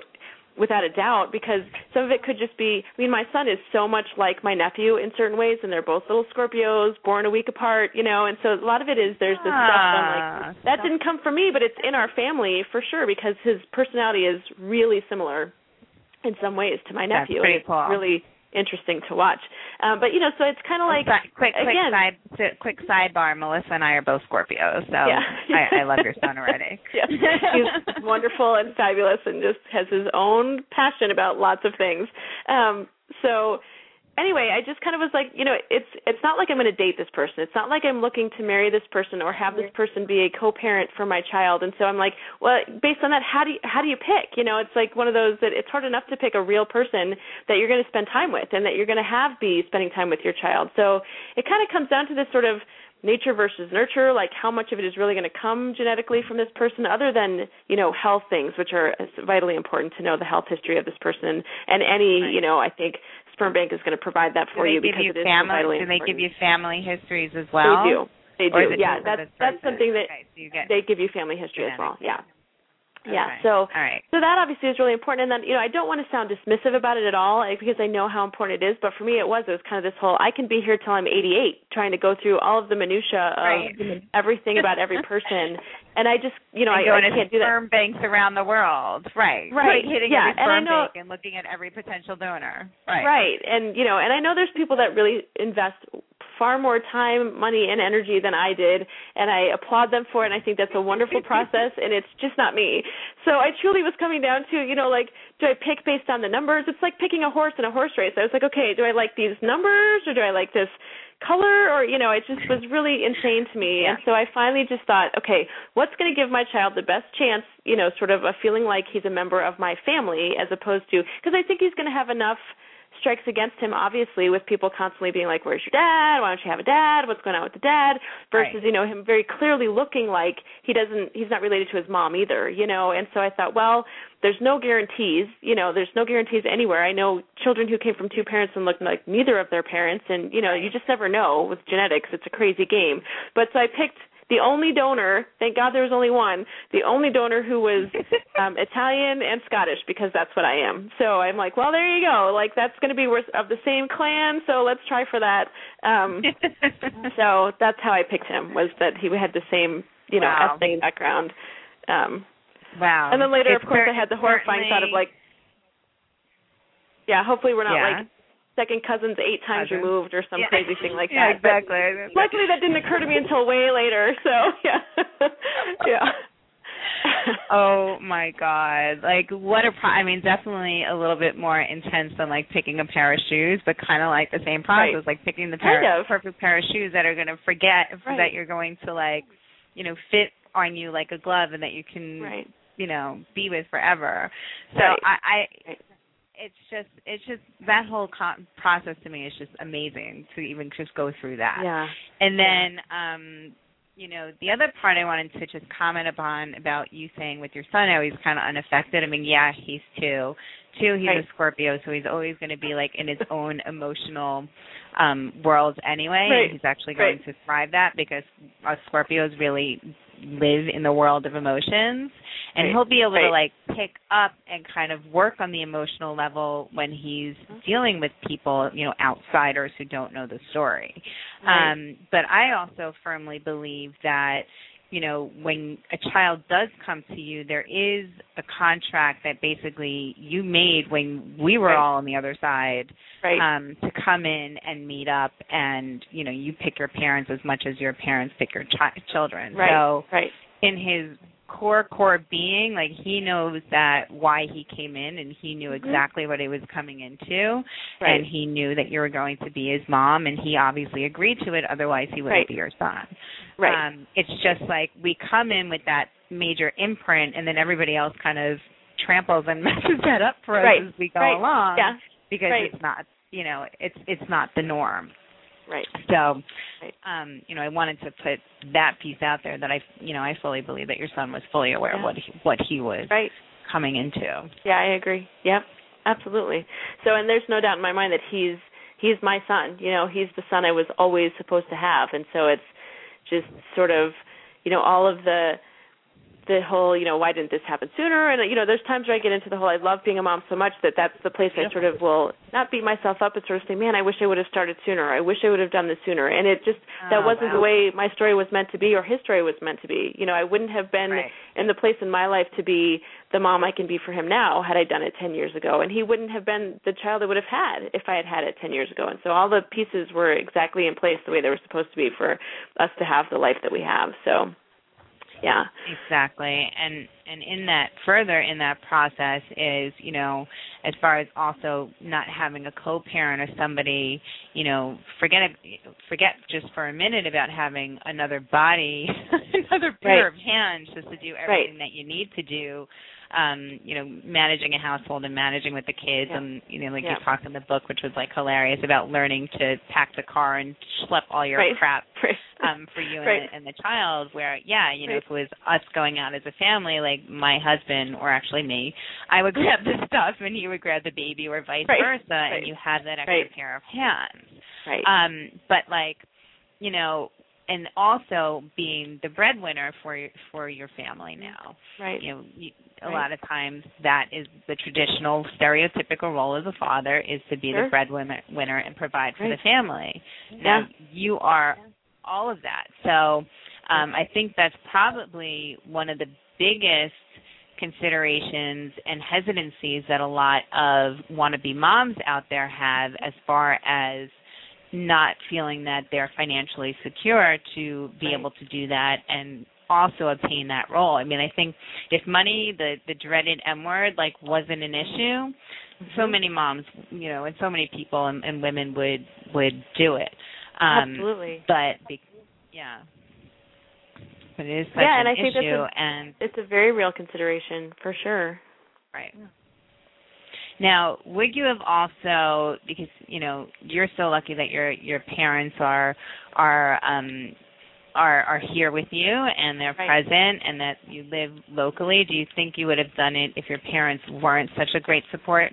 without a doubt because some of it could just be I mean my son is so much like my nephew in certain ways and they're both little Scorpios born a week apart, you know, and so a lot of it is there's this stuff I'm Ah, like that didn't come from me but it's in our family for sure because his personality is really similar in some ways to my nephew. That's pretty and it's cool. really interesting to watch. Um but you know so it's kind of like Si- quick, quick again, side, si- quick sidebar. Melissa and I are both Scorpios, so Yeah. I, I love your son already. Yes. He's wonderful and fabulous and just has his own passion about lots of things. Um so anyway, I just kind of was like, you know, it's it's not like I'm going to date this person. It's not like I'm looking to marry this person or have this person be a co-parent for my child. And so I'm like, well, based on that, how do you how do you pick? You know, it's like one of those that it's hard enough to pick a real person that you're going to spend time with and that you're going to have be spending time with your child. So it kind of comes down to this sort of nature versus nurture, like how much of it is really going to come genetically from this person, other than you know health things, which are vitally important to know the health history of this person. And any Right. you know, I think sperm bank is going to provide that for do you because you it is family? vitally do they important. give you family histories as well? They do. They do. Yeah, that's that's person? something that okay, so they give you family history as well. genetic. Yeah. Yeah. So all right. so that obviously is really important, and then you know I don't want to sound dismissive about it at all eh, because I know how important it is. But for me, it was it was kind of this whole I can be here till I'm 88, trying to go through all of the minutia of Right. everything about every person, and I just you know and I, I can't do that. sperm banks around the world. Right. Right. Like hitting Yeah, every and I sperm know- bank and looking at every potential donor. Right. Right. And you know, and I know there's people that really invest far more time, money and energy than I did, and I applaud them for it and I think that's a wonderful process and it's just not me. So I truly was coming down to, you know, like do I pick based on the numbers? It's like picking a horse in a horse race. I was like, okay, do I like these numbers or do I like this color or you know, it just was really insane to me. And so I finally just thought, okay, what's going to give my child the best chance, you know, sort of a feeling like he's a member of my family as opposed to because I think he's going to have enough strikes against him obviously with people constantly being like where's your dad? Why don't you have a dad? What's going on with the dad? Versus Right. you know him very clearly looking like he doesn't he's not related to his mom either you know? And so i thought well there's no guarantees you know there's no guarantees anywhere. I know children who came from two parents and looked like neither of their parents and you know you just never know with genetics. It's a crazy game. But so i picked the only donor, thank God there was only one, the only donor who was um Italian and Scottish because that's what I am. So I'm like, well, there you go. Like that's going to be worth of the same clan, so let's try for that. Um so that's how I picked him was that he had the same, you know, Wow. ethnic background. Um wow. and then later It's of course I had the horrifying thought of like yeah, hopefully we're not Yeah. like second cousins eight times removed or some Yeah. crazy thing like yeah, that. But exactly. luckily that didn't occur to me until way later so yeah yeah oh my god! Like what a pro- I mean, definitely a little bit more intense than like picking a pair of shoes, but kind of like the same process, Right. like picking the pair, Kind of. perfect pair of shoes that are going to forget Right. that you're going to like, you know, fit on you like a glove, and that you can, right. you know, be with forever. So. I, I. it's just it's just that whole con- process to me is just amazing to even just go through that. Yeah. And then, um, you know, the other part I wanted to just comment upon about you saying with your son how he's kind of unaffected. I mean, yeah, he's two. Two, he's Right. a Scorpio, so he's always going to be like in his own emotional um world anyway. Right. And he's actually going Right. to thrive that because us Scorpios really live in the world of emotions and Right. he'll be able to like pick up and kind of work on the emotional level when he's dealing with people, you know, outsiders who don't know the story. Right. Um, but I also firmly believe that, you know, when a child does come to you, there is a contract that basically you made when we were Right. all on the other side Right. um, to come in and meet up and, you know, you pick your parents as much as your parents pick your chi- children. right. So right. in his core core being like he knows that why he came in and he knew Mhm. exactly what he was coming into Right. and he knew that you were going to be his mom and he obviously agreed to it otherwise he wouldn't Right. be your son Right. um it's just like we come in with that major imprint and then everybody else kind of tramples and messes that up for us Right. as we go along yeah. because it's not you know it's it's not the norm Right. so, um, you know, I wanted to put that piece out there that I, you know, I fully believe that your son was fully aware of what he, what he was Right. coming into. Yeah, I agree. Yep, absolutely. So, and there's no doubt in my mind that he's he's my son. You know, he's the son I was always supposed to have, and so it's just sort of, you know, all of the the whole, you know, why didn't this happen sooner? And you know, there's times where I get into the whole I love being a mom so much that that's the place I sort of will not beat myself up, but sort of say, man, I wish I would have started sooner. I wish I would have done this sooner. And it just that Oh, wasn't wow. the way my story was meant to be or his story was meant to be. You know, I wouldn't have been Right. in the place in my life to be the mom I can be for him now had I done it 10 years ago and he wouldn't have been the child I would have had if I had had it 10 years ago and so all the pieces were exactly in place the way they were supposed to be for us to have the life that we have so yeah Exactly. And and in that further in that process is, you know, as far as also not having a co-parent or somebody, you know, forget forget just for a minute about having another body, another pair Right. of hands just to do everything that you need to do. Um, you know, managing a household and managing with the kids Yeah. and you know, like Yeah. you talked in the book which was like hilarious about learning to pack the car and schlep all your Right. crap right um for you and, Right. the, and the child where yeah you know if it was us going out as a family like my husband or actually me i would grab the stuff and he would grab the baby or vice versa and you have that extra pair of hands right um but like you know and also being the breadwinner for your for your family now right you know you, a Right. lot of times that is the traditional stereotypical role of a father is to be Sure. the breadwinner winner and provide for Right. the family yeah now you are all of that. So um, I think that's probably one of the biggest considerations and hesitancies that a lot of wannabe moms out there have as far as not feeling that they're financially secure to be Right. able to do that and also obtain that role. I mean, I think if money, the the dreaded M word, like wasn't an issue, so Mhm. many moms, you know, and so many people and, and women would would do it. Um, absolutely but be, yeah, but it is such Yeah, an and I think that's issue, a- and it's a very real consideration for sure right. Now, would you have also because you know you're so lucky that your your parents are are um are are here with you and they're Right. present and that you live locally. Do you think you would have done it if your parents weren't such a great support?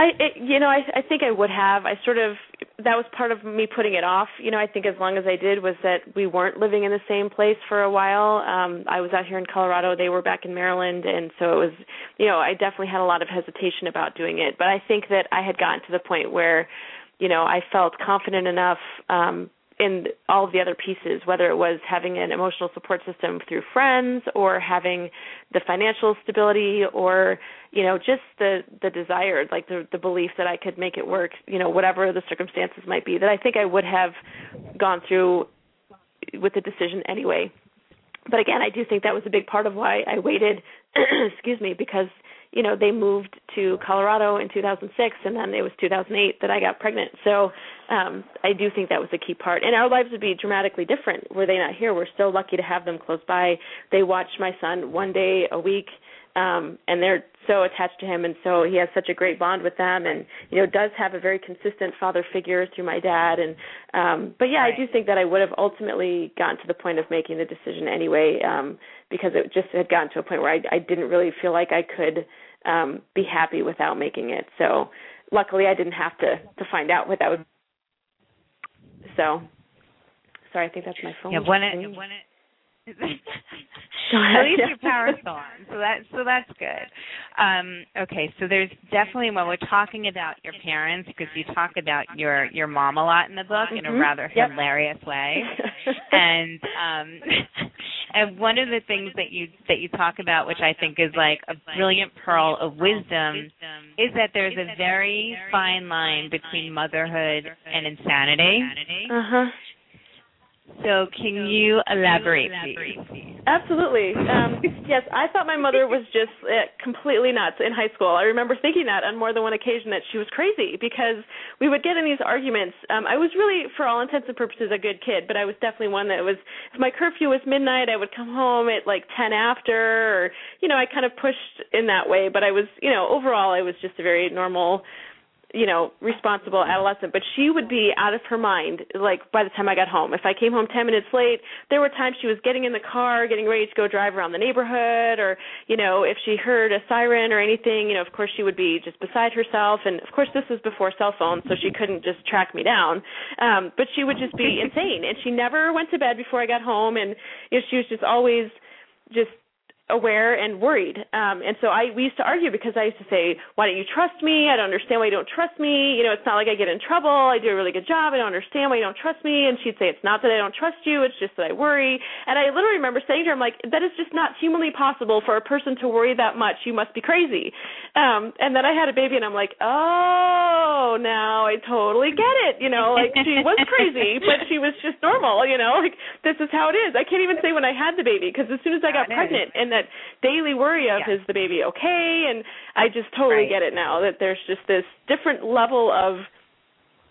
I, it, you know, I, I think I would have. I sort of that was part of me putting it off. You know, I think as long as I did was that we weren't living in the same place for a while. Um, I was out here in Colorado; they were back in Maryland, and so it was. You know, I definitely had a lot of hesitation about doing it, but I think that I had gotten to the point where, you know, I felt confident enough um, in all of the other pieces, whether it was having an emotional support system through friends or having the financial stability or you know just the the desire like the the belief that I could make it work you know whatever the circumstances might be that I think I would have gone through with the decision anyway but again, I do think that was a big part of why I waited. excuse me, because you know they moved to Colorado in 2006, and then it was 2008 that I got pregnant. So um, I do think that was a key part. And our lives would be dramatically different were they not here. We're so lucky to have them close by. They watch my son one day a week um and they're so attached to him and so he has such a great bond with them and you know does have a very consistent father figure through my dad and um but yeah Right. I do think that I would have ultimately gotten to the point of making the decision anyway um because it just had gotten to a point where I I didn't really feel like I could um be happy without making it. So luckily I didn't have to to find out what that would so sorry I think that's my phone Yeah, when it when it at least your power's on, so that so that's good. Um, okay, so there's definitely when we're talking about your parents, because you talk about your your mom a lot in the book in a Mhm. rather Yep. hilarious way, and um, and one of the things that you that you talk about, which I think is like a brilliant pearl of wisdom, is that there's a very fine line between motherhood and insanity. uh-huh So can you elaborate, please? Absolutely. Um, yes, I thought my mother was just uh, completely nuts in high school. I remember thinking that on more than one occasion that she was crazy because we would get in these arguments. Um, I was really, for all intents and purposes, a good kid, but I was definitely one that was. If my curfew was midnight, I would come home at like ten after, or you know, I kind of pushed in that way. But I was, you know, overall, I was just a very normal you know, responsible adolescent, but she would be out of her mind like by the time I got home. If I came home 10 minutes late, there were times she was getting in the car, getting ready to go drive around the neighborhood or, you know, if she heard a siren or anything, you know, of course she would be just beside herself and of course this was before cell phones, so she couldn't just track me down. Um but she would just be insane and she never went to bed before I got home and you know, she was just always just aware and worried. Um and so I we used to argue because I used to say, Why don't you trust me? I don't understand why you don't trust me. You know, it's not like I get in trouble. I do a really good job. I don't understand why you don't trust me and she'd say, It's not that I don't trust you, it's just that I worry and I literally remember saying to her, I'm like, That is just not humanly possible for a person to worry that much. You must be crazy. Um and then I had a baby and I'm like, Oh now I totally get it. You know, like she was crazy, but she was just normal, you know, like this is how it is. I can't even say when I had the baby because as soon as I got How it is. pregnant and that daily worry of Yeah. is the baby okay? And I just totally Right. get it now that there's just this different level of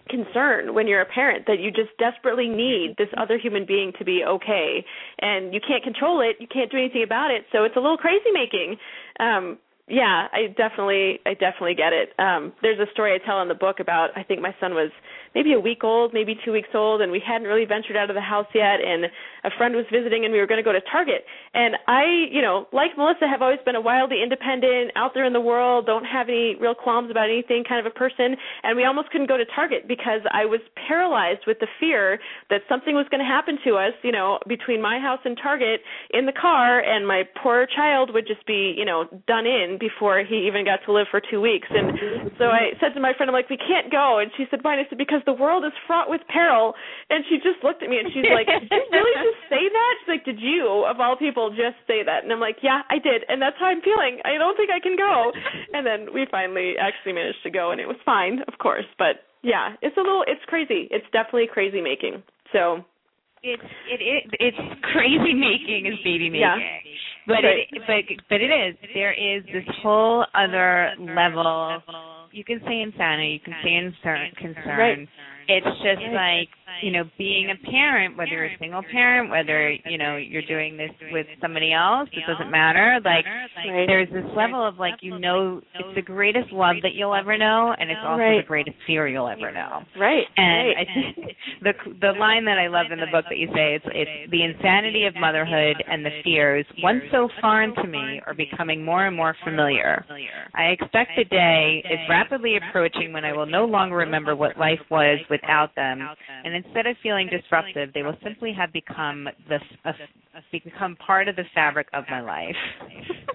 concern when you're a parent that you just desperately need this other human being to be okay. And you can't control it. You can't do anything about it. So it's a little crazy making. Um yeah i definitely i definitely get it. Um there's a story i tell in the book about i think my son was maybe a week old maybe two weeks old and we hadn't really ventured out of the house yet and a friend was visiting and we were going to go to target. And i you know like melissa have always been a wildly independent out there in the world don't have any real qualms about anything kind of a person and we almost couldn't go to target because i was paralyzed with the fear that something was going to happen to us you know between my house and target in the car and my poor child would just be you know done in before he even got to live for two weeks. And so i said to my friend i'm like we can't go. And she said why and i said because the world is fraught with peril. And she just looked at me and she's like did you really just say that? She's like did you of all people just say that? And i'm like yeah i did. And that's how i'm feeling. I don't think i can go. And then we finally actually managed to go and it was fine of course. But yeah it's a little it's crazy. It's definitely crazy making. So It's it, it it's crazy making is baby making. Yeah. But Right. it but but it is. There is this whole other level you can say insanity, you can say concern concern. Right. It's just like, you know, being a parent, whether you're a single parent, whether, you know, you're doing this with somebody else, it doesn't matter. Like right there's this level of like you know it's the greatest love that you'll ever know and it's also Right. the greatest fear you'll ever know. right And. I think the the line that I love in the book that you say it's it's the insanity of motherhood and the fears once so foreign to me are becoming more and more familiar. I expect the day is rapidly approaching when I will no longer remember what life was without them, and instead of feeling disruptive, they will simply have become the a, become part of the fabric of my life.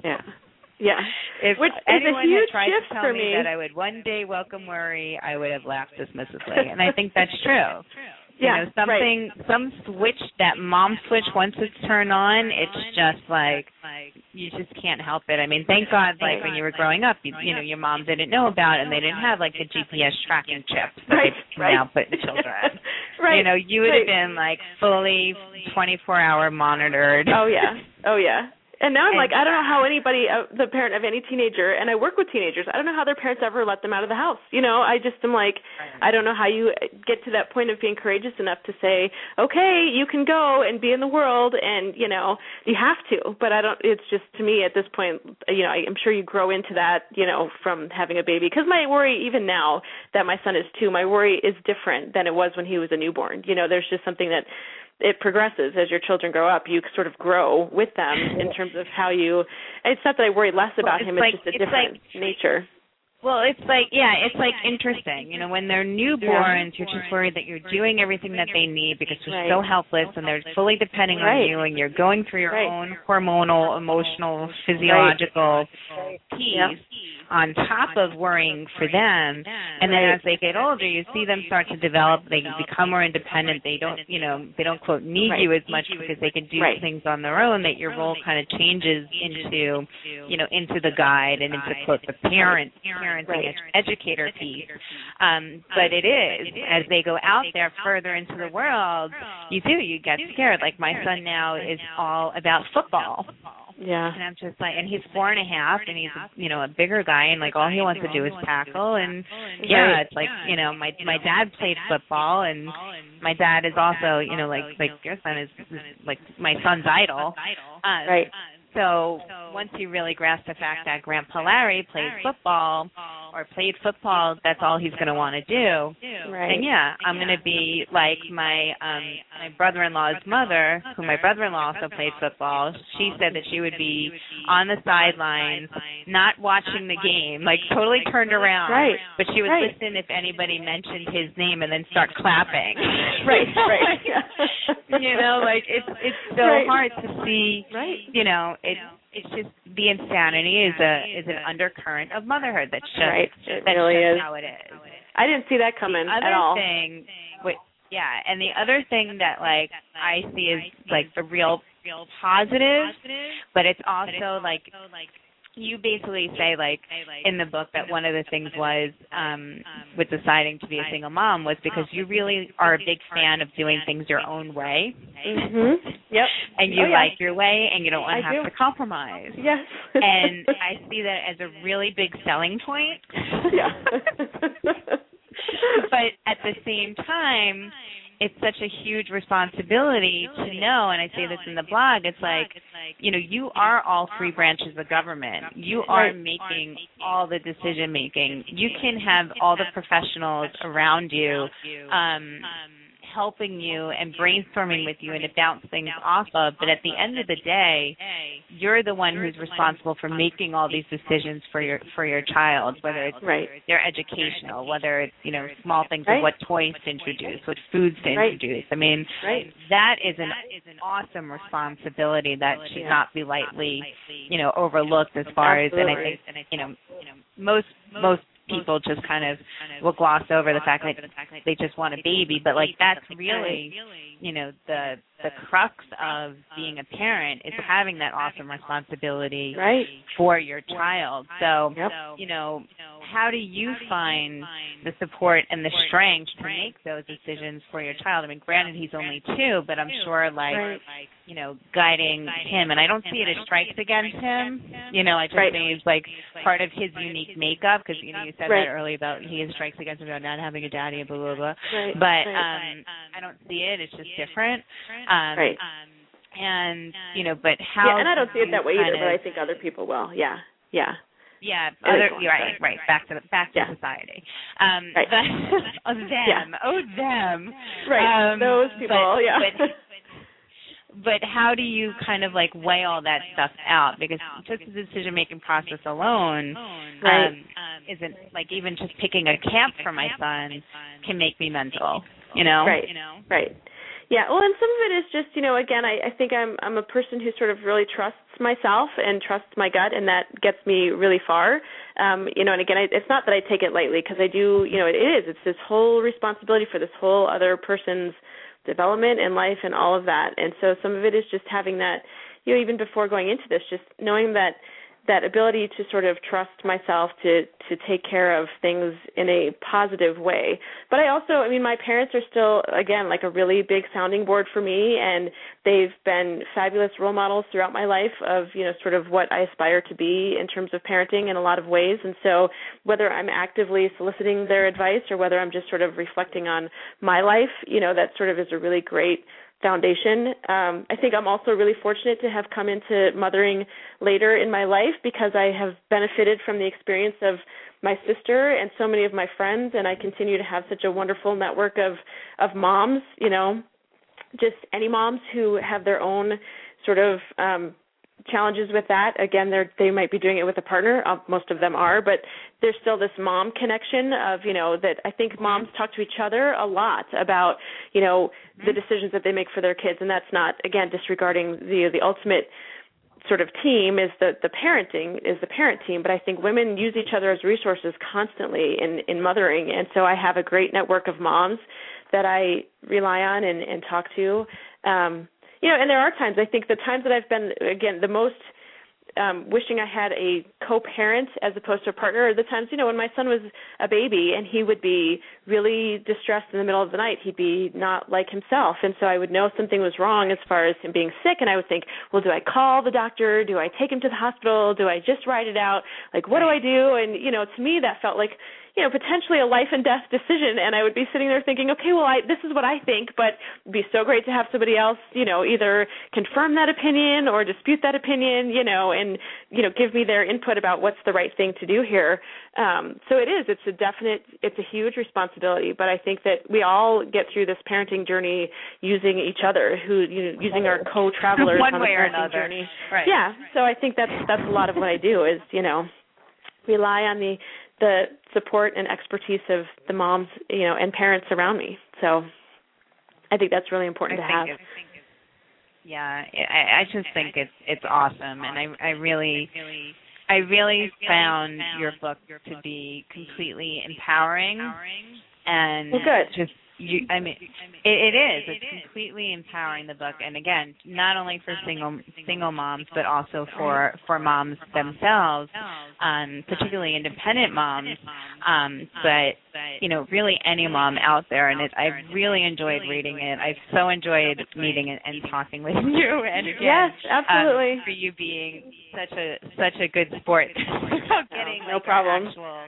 yeah yeah If Which is a anyone huge had tried shift to tell me, me. that I would one day welcome worry, I would have laughed dismissively, and I think that's true. You yeah know, something, some switch, that mom switch, once it's turned on, it's just like you just can't help it. I mean, thank God, like when you were growing up, you, you know, your mom didn't know about, it and they didn't have like the GPS tracking chips that Right, they right. now put in children. right. You know, you would have been like fully 24 hour monitored. Oh yeah. Oh yeah. And now I'm And- like, I don't know how anybody, uh, the parent of any teenager, and I work with teenagers. I don't know how their parents ever let them out of the house. You know, I just am like, I don't know how you get to that point of being courageous enough to say, okay, you can go and be in the world, and you know, you have to. But I don't. It's just to me at this point, you know, I, I'm sure you grow into that, you know, from having a baby. Because my worry, even now that my son is two, my worry is different than it was when he was a newborn. You know, there's just something that it progresses as your children grow up. You sort of grow with them in terms of how you. It's not that I worry less about it's him. like- it's just a it's different like- nature. Well, it's like yeah, it's like interesting. You know, when they're newborns, you're just worried that you're doing everything that they need because they're so helpless and they're fully depending on you, and you're going through your own hormonal, emotional, physiological piece on top of worrying for them. And then as they get older, you see them start to develop. They become more independent. They don't, you know, they don't quote need you as much because they can do things on their own. That your role kind of changes into, you know, into the guide and into quote the parent, parenting Right. ed- educator piece. Um, but it is as they go out there further into the world, you do you get scared. Like my son now is all about football. Yeah. And I'm just like, and he's four and a half, and he's you know a bigger guy, and like all he wants to do is tackle, and yeah, it's like you know my my dad played football, and my dad is also you know like like your son is, is like my son's idol. Uh, Right. So once you really grasp the fact that Grandpa Larry plays football or played football, that's all he's going to want to do. Right. And yeah, I'm going to be like my um my brother-in-law's mother, who my brother-in-law also played football. She said that she would be on the sidelines, not watching the game, like totally turned around. Right. But she would Right. listen if anybody mentioned his name and then start clapping. Right, right. you know, like it's it's so Right. hard to see. Right. You know, it it's just the insanity is a is an undercurrent of motherhood. That's just Right. It that's really just is. how it is I didn't see that coming the other at all. thing wait, yeah and the other thing that like i see is like the real positive but it's also like you basically say like in the book that one of the things was um with deciding to be a single mom was because you really are a big fan of doing things your own way Mhm. Yep. and you Oh, yeah. like your way and you don't want to have do. to compromise Yes. and i see that as a really big selling point yeah. but at the same time, it's such a huge responsibility to know, and I say this in the blog, it's like, you know, you are all three branches of government. You are making all the decision making. You can have all the professionals around you um helping you and brainstorming with you and to bounce things off of, but at the end of the day, you're the one who's responsible for making all these decisions for your for your child, whether it's Right. their educational, whether it's you know small things Right. of what toys to introduce, what foods to introduce. I mean, Right. that is an awesome responsibility that should not be lightly, you know, overlooked as far as. And I think you know, most most people just kind of will gloss over the fact that they just want a baby, but like that's really, you know, the the crux of being a parent is having that awesome responsibility Right. for your child. So, Yep. you know, how do you find the support and the strength to make those decisions for your child? I mean, granted, he's only two, but I'm sure, like, Right. you know, guiding him, and I don't see it as strikes against him. You know, I just Right. think it's like part of his unique makeup because you know you said Right. that earlier about he has strikes against him about not having a daddy and blah blah blah. But um, I don't see it. It's just different. Um, Right. And you know, but how? yeah, and I don't see it that way either, kind but I think other people will. Yeah. Yeah. yeah, other, right, sorry. right, back to the, back to Yeah. society. Um, Right. but oh, them, Yeah. oh them, Right. Um, Those people, but, yeah. But, but how do you kind of like weigh all that stuff out? Because just the decision making process alone Right. um, isn't like even just picking a camp for my son can make me mental. You know, Right. you know Right. Yeah. Well, and some of it is just, you know, again, I, I think I'm I'm a person who sort of really trusts myself and trusts my gut, and that gets me really far. Um, you know, and again, I, it's not that I take it lightly because I do, you know, it is. It's this whole responsibility for this whole other person's development and life and all of that. And so some of it is just having that you know even before going into this just knowing that that ability to sort of trust myself to to take care of things in a positive way. But i also i mean my parents are still again like a really big sounding board for me and they've been fabulous role models throughout my life of you know sort of what i aspire to be in terms of parenting in a lot of ways. And so whether i'm actively soliciting their advice or whether i'm just sort of reflecting on my life you know that sort of is a really great foundation. Um, I think I'm also really fortunate to have come into mothering later in my life because I have benefited from the experience of my sister and so many of my friends, and I continue to have such a wonderful network of of moms. You know, just any moms who have their own sort of um, challenges with that. Again, they they might be doing it with a partner. Uh, most of them are, but there's still this mom connection of you know that I think moms talk to each other a lot about you know the decisions that they make for their kids, and that's not again disregarding the the ultimate sort of team is the the parenting is the parent team but i think women use each other as resources constantly in in mothering and so i have a great network of moms that i rely on and and talk to um you know, and there are times. I think the times that I've been again the most um wishing I had a co-parent as opposed to a partner are the times you know when my son was a baby and he would be really distressed in the middle of the night. He'd be not like himself. And so I would know something was wrong as far as him being sick. And I would think well do I call the doctor? Do I take him to the hospital? Do I just write it out? Like what do I do? And you know to me that felt like you know potentially a life and death decision and i would be sitting there thinking okay well i this is what i think but it'd be so great to have somebody else you know either confirm that opinion or dispute that opinion you know and you know give me their input about what's the right thing to do here um so it is it's a definite it's a huge responsibility but i think that we all get through this parenting journey using each other who you know, using our co-travelers One on way or another. journey Right. yeah so i think that's that's a lot of what i do is you know rely on the the support and expertise of the moms you know and parents around me. So i think that's really important I to have. Yeah, I, I just think it's it's awesome, and I I really I really found your book to be completely empowering and Well, good. just you I mean it, it is. It's completely empowering the book. And again not only for single single moms but also for for moms themselves um particularly independent moms. Um but you know really any mom out there and it I really enjoyed reading it. I've so enjoyed meeting and, and talking with you. And again yes um, absolutely for you being such a such a good sport. About getting no like, problem. actual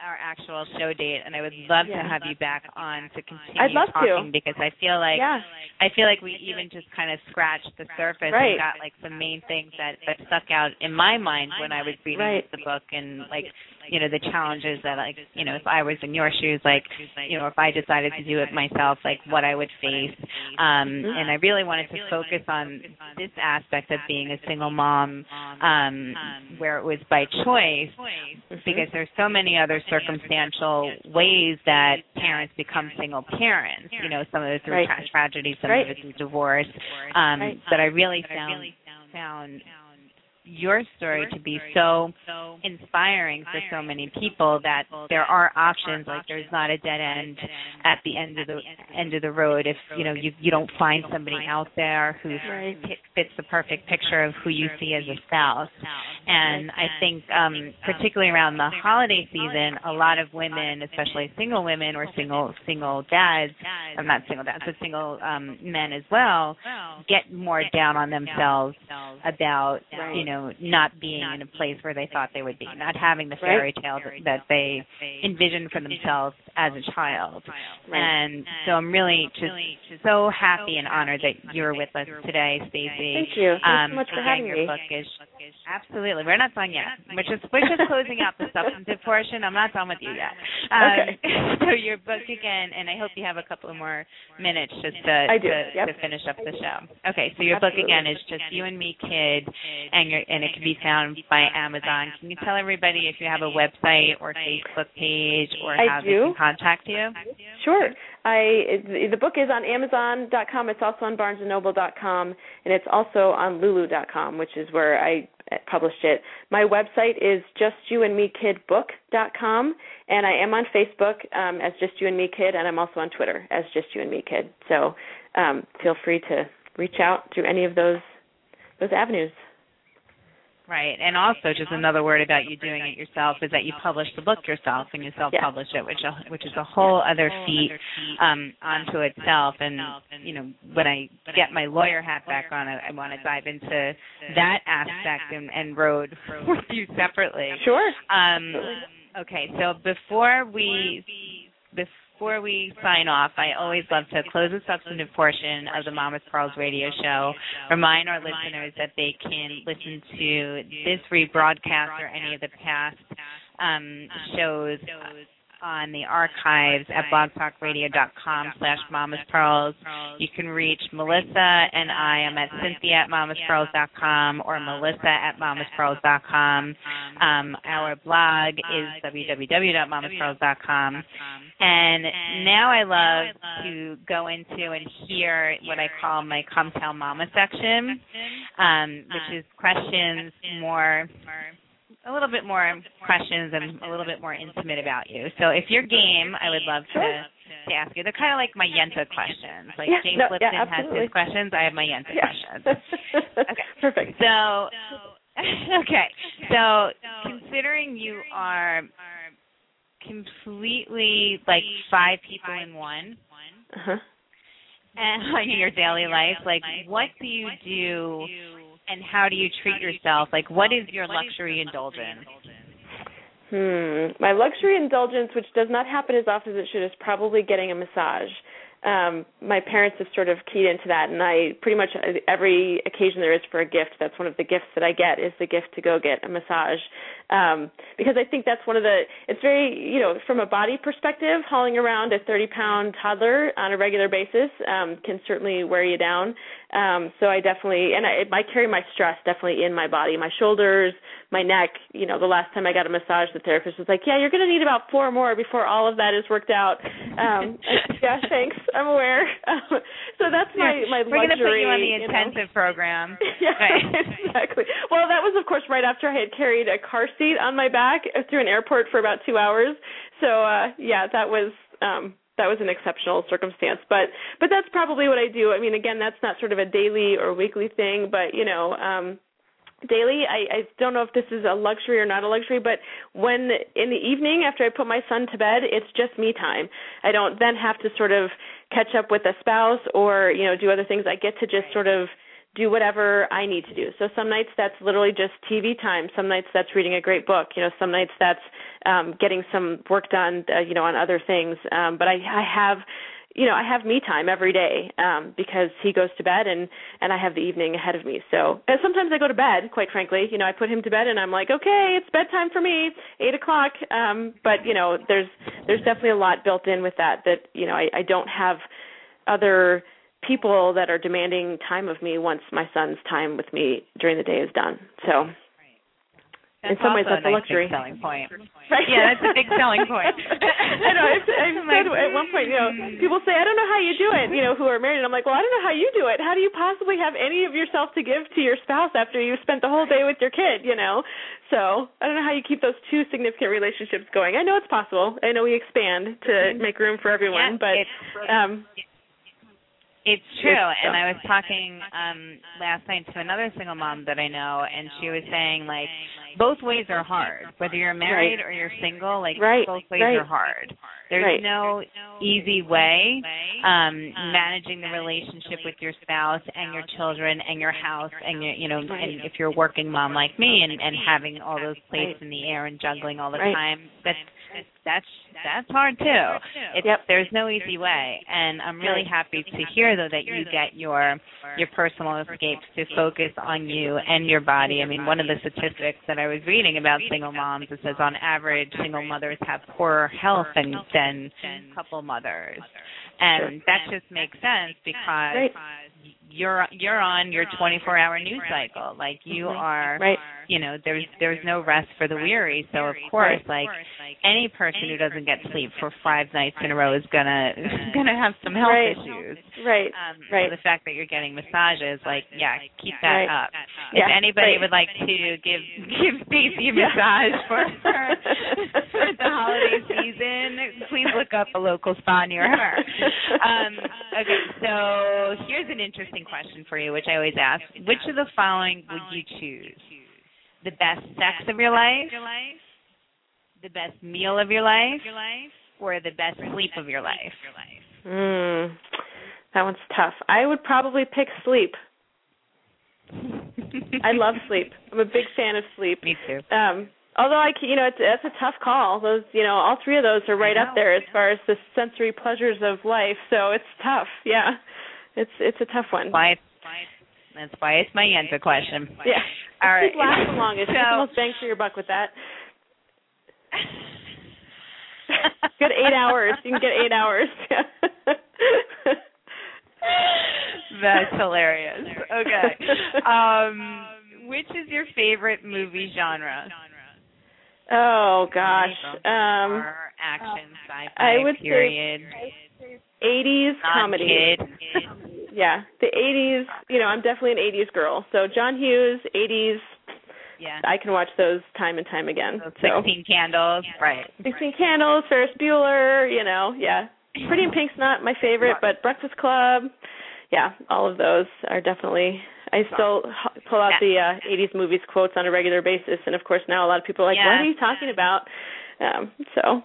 our actual show date and I would love Yeah. to have you back on to continue I'd love to. talking because I feel like yeah I feel like we even just kind of scratched the surface Right. and got like some main things that that stuck out in my mind when I was reading Right. the book and like you know the challenges that like you know if I was in your shoes like you know if I decided to do it myself like what I would face um and I really wanted to focus on this aspect of being a single mom um where it was by choice because there's so many other circumstantial ways that parents become single parents. You know, some of it through Right. tragedy, some Right. of it through divorce. Um, Right. But I really found found your story to be so inspiring for so many people that there are options like there's not a dead end at the end of the end of the road. if you know you you don't find somebody out there who fits the perfect picture of who you see as a spouse. and I think um particularly around the holiday season a lot of women especially single women or single single dads I'm not single dads but single um men as well get more down on themselves about you know not being in a place where they thought they would be not having the fairy tale that, that they envisioned for themselves as a child Right. and so I'm really just so happy and honored that you're with us today Stacey thank you thanks um, so much for having your me book is absolutely. We're not done yet. We're just we're just closing out the substantive portion. I'm not done with you yet. Um, Okay. So your book again, and I hope you have a couple more minutes just to to, yep. to finish up the show. Okay. So your book again is just you and me, kid, and your and it can be found by Amazon. Can you tell everybody if you have a website or Facebook page or I how they can contact you? Sure. I the book is on Amazon.com. It's also on BarnesandNoble.com, and it's also on Lulu.com, which is where I published it. My website is JustYouAndMeKidBook.com, and I am on Facebook um, as Just You and Me Kid, and I'm also on Twitter as Just You and Me Kid. So um, feel free to reach out through any of those those avenues. Right, and also just another word about you doing it yourself is that you publish the book yourself and you self-publish it, which which is a whole other feat um, onto itself. And you know, when I get my lawyer hat back on, I, I want to dive into that aspect and, and road with you separately. Sure. Um, okay, so before we before we sign off, I always love to close the substantive portion of the Mama's Pearls radio show. Remind our listeners that they can listen to this rebroadcast or any of the past um, shows on the archives at blogtalkradio.com slash mamas pearls. You can reach Melissa and I am at cynthia at mamaspearls.com or melissa at mamaspearls.com. Um, our blog is www.mamaspearls.com. And now I love to go into and hear what I call my Come Tell Mama section, um, which is questions more a little bit more questions and a little bit more intimate about you. So if you're game, I would love to to ask you. They're kind of like my Yenta questions. Like Yeah, James no, Lipton yeah, has his questions. I have my Yenta Yeah. questions. Okay. Perfect. So, okay. So, considering you are completely like five people in one, Uh-huh. and like in your daily life, like what do you do, and how do you treat yourself? Like, what is your luxury indulgence? Hmm. My luxury indulgence, which does not happen as often as it should, is probably getting a massage. Um, my parents have sort of keyed into that, and I pretty much every occasion there is for a gift. That's one of the gifts that I get is the gift to go get a massage, um, because I think that's one of the. It's very you know from a body perspective, hauling around a 30 pound toddler on a regular basis um, can certainly wear you down. Um, so I definitely and I, I carry my stress definitely in my body, my shoulders, my neck. You know, the last time I got a massage, the therapist was like, "Yeah, you're going to need about four more before all of that is worked out." Um, I- yeah, thanks. I'm aware. Um, so that's my my We're going to put you on the you know. intensive program. Yeah, Right. exactly. Well, that was of course right after I had carried a car seat on my back through an airport for about two hours. So uh yeah, that was um that was an exceptional circumstance. But but that's probably what I do. I mean, again, that's not sort of a daily or weekly thing, but you know, um daily I, I don't know if this is a luxury or not a luxury but when in the evening after i put my son to bed it's just me time i don't then have to sort of catch up with a spouse or you know do other things i get to just sort of do whatever i need to do so some nights that's literally just tv time some nights that's reading a great book you know some nights that's um getting some work done uh, you know on other things um but i i have you know, I have me time every day um, because he goes to bed and and I have the evening ahead of me. So and sometimes I go to bed. Quite frankly, you know, I put him to bed and I'm like, okay, it's bedtime for me, eight o'clock. Um, but you know, there's there's definitely a lot built in with that. That you know, I, I don't have other people that are demanding time of me once my son's time with me during the day is done. So That's in some ways, that's a nice luxury. big selling point. Right. Yeah, that's a big selling point. I know. I've, I've said at one point, you know, people say, "I don't know how you do it," you know, who are married. And I'm like, "Well, I don't know how you do it. How do you possibly have any of yourself to give to your spouse after you've spent the whole day with your kid?" You know. So I don't know how you keep those two significant relationships going. I know it's possible. I know we expand to make room for everyone, Yeah, but it's- um, It's true, and I was talking um last night to another single mom that I know, and she was saying like both ways are hard. Whether you're married or you're single, like Right, both ways right. are hard. There's Right. no easy way um managing the relationship with your spouse and your children and your house and your you know and if you're a working mom like me and and having all those plates in the air and juggling all the time that's that's that's hard too. It's, Yep. There's no easy way, and I'm really happy to hear though that you get your your personal escapes to focus on you and your body. I mean, one of the statistics that I was reading about single moms it says on average single mothers have poorer health than than couple mothers, and that just makes sense because. You're you're on your 24 hour news cycle. Like you Mhm. are right. you know, there's there's no rest for the weary. So of course, like any person who doesn't get sleep for five nights in a row is gonna gonna have some health Right. issues. Right. Um, Right. So the fact that you're getting massages, like, yeah, keep that Right. up. Yeah, if anybody right. would like to give give Stacey a massage for, for for the holiday season, please look up a local spa near her. Um, okay, so here's an interesting question for you, which I always ask: Which of the following would you choose? The best sex of your life, the best meal of your life, or the best sleep of your life? Mm, that one's tough. I would probably pick sleep. I love sleep. I'm a big fan of sleep. Me too. Um, although I, c- you know, it's that's a tough call. Those, you know, all three of those are right up there as far as the sensory pleasures of life. So it's tough. Yeah, it's it's a tough one. Why? That's why it's my answer question. Yeah. All right. Sleep lasts the longest. You get the So- most bang for your buck with that. Good eight hours. You can get eight hours. That's hilarious. Okay. Um, which is your favorite movie genre? oh gosh. Um, action, sci-fi, I would say period, 80s comedy. Yeah, the 80s. You know, I'm definitely an 80s girl. So John Hughes, 80s. Yeah. I can watch those time and time again. So So Sixteen Candles, right? 16 Candles, Ferris Bueller. You know, yeah. Pretty in Pink's not my favorite, but Breakfast Club. Yeah, all of those are definitely. I still h- pull out the uh, 80s movies quotes on a regular basis, and of course now a lot of people are like, Yeah. "What are you talking about?" Um, so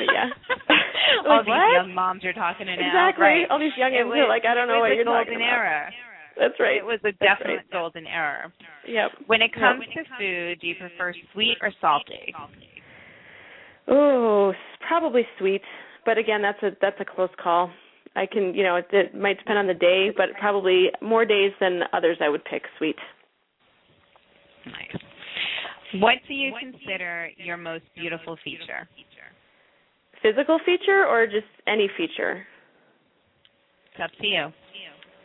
yeah. All Like, these what? young moms are talking to now. exactly. Right. All these It was, are like, "I don't know what was you're a talking golden about." era. That's right. It was a definite right. golden era. Yep. When it comes to food, do you prefer sweet or salty? Oh, probably sweet, but again, that's a that's a close call. I can, you know, it, it might depend on the day, but probably more days than others, I would pick sweet. Nice. What do you consider your most beautiful feature? Physical feature or just any feature? It's up to you.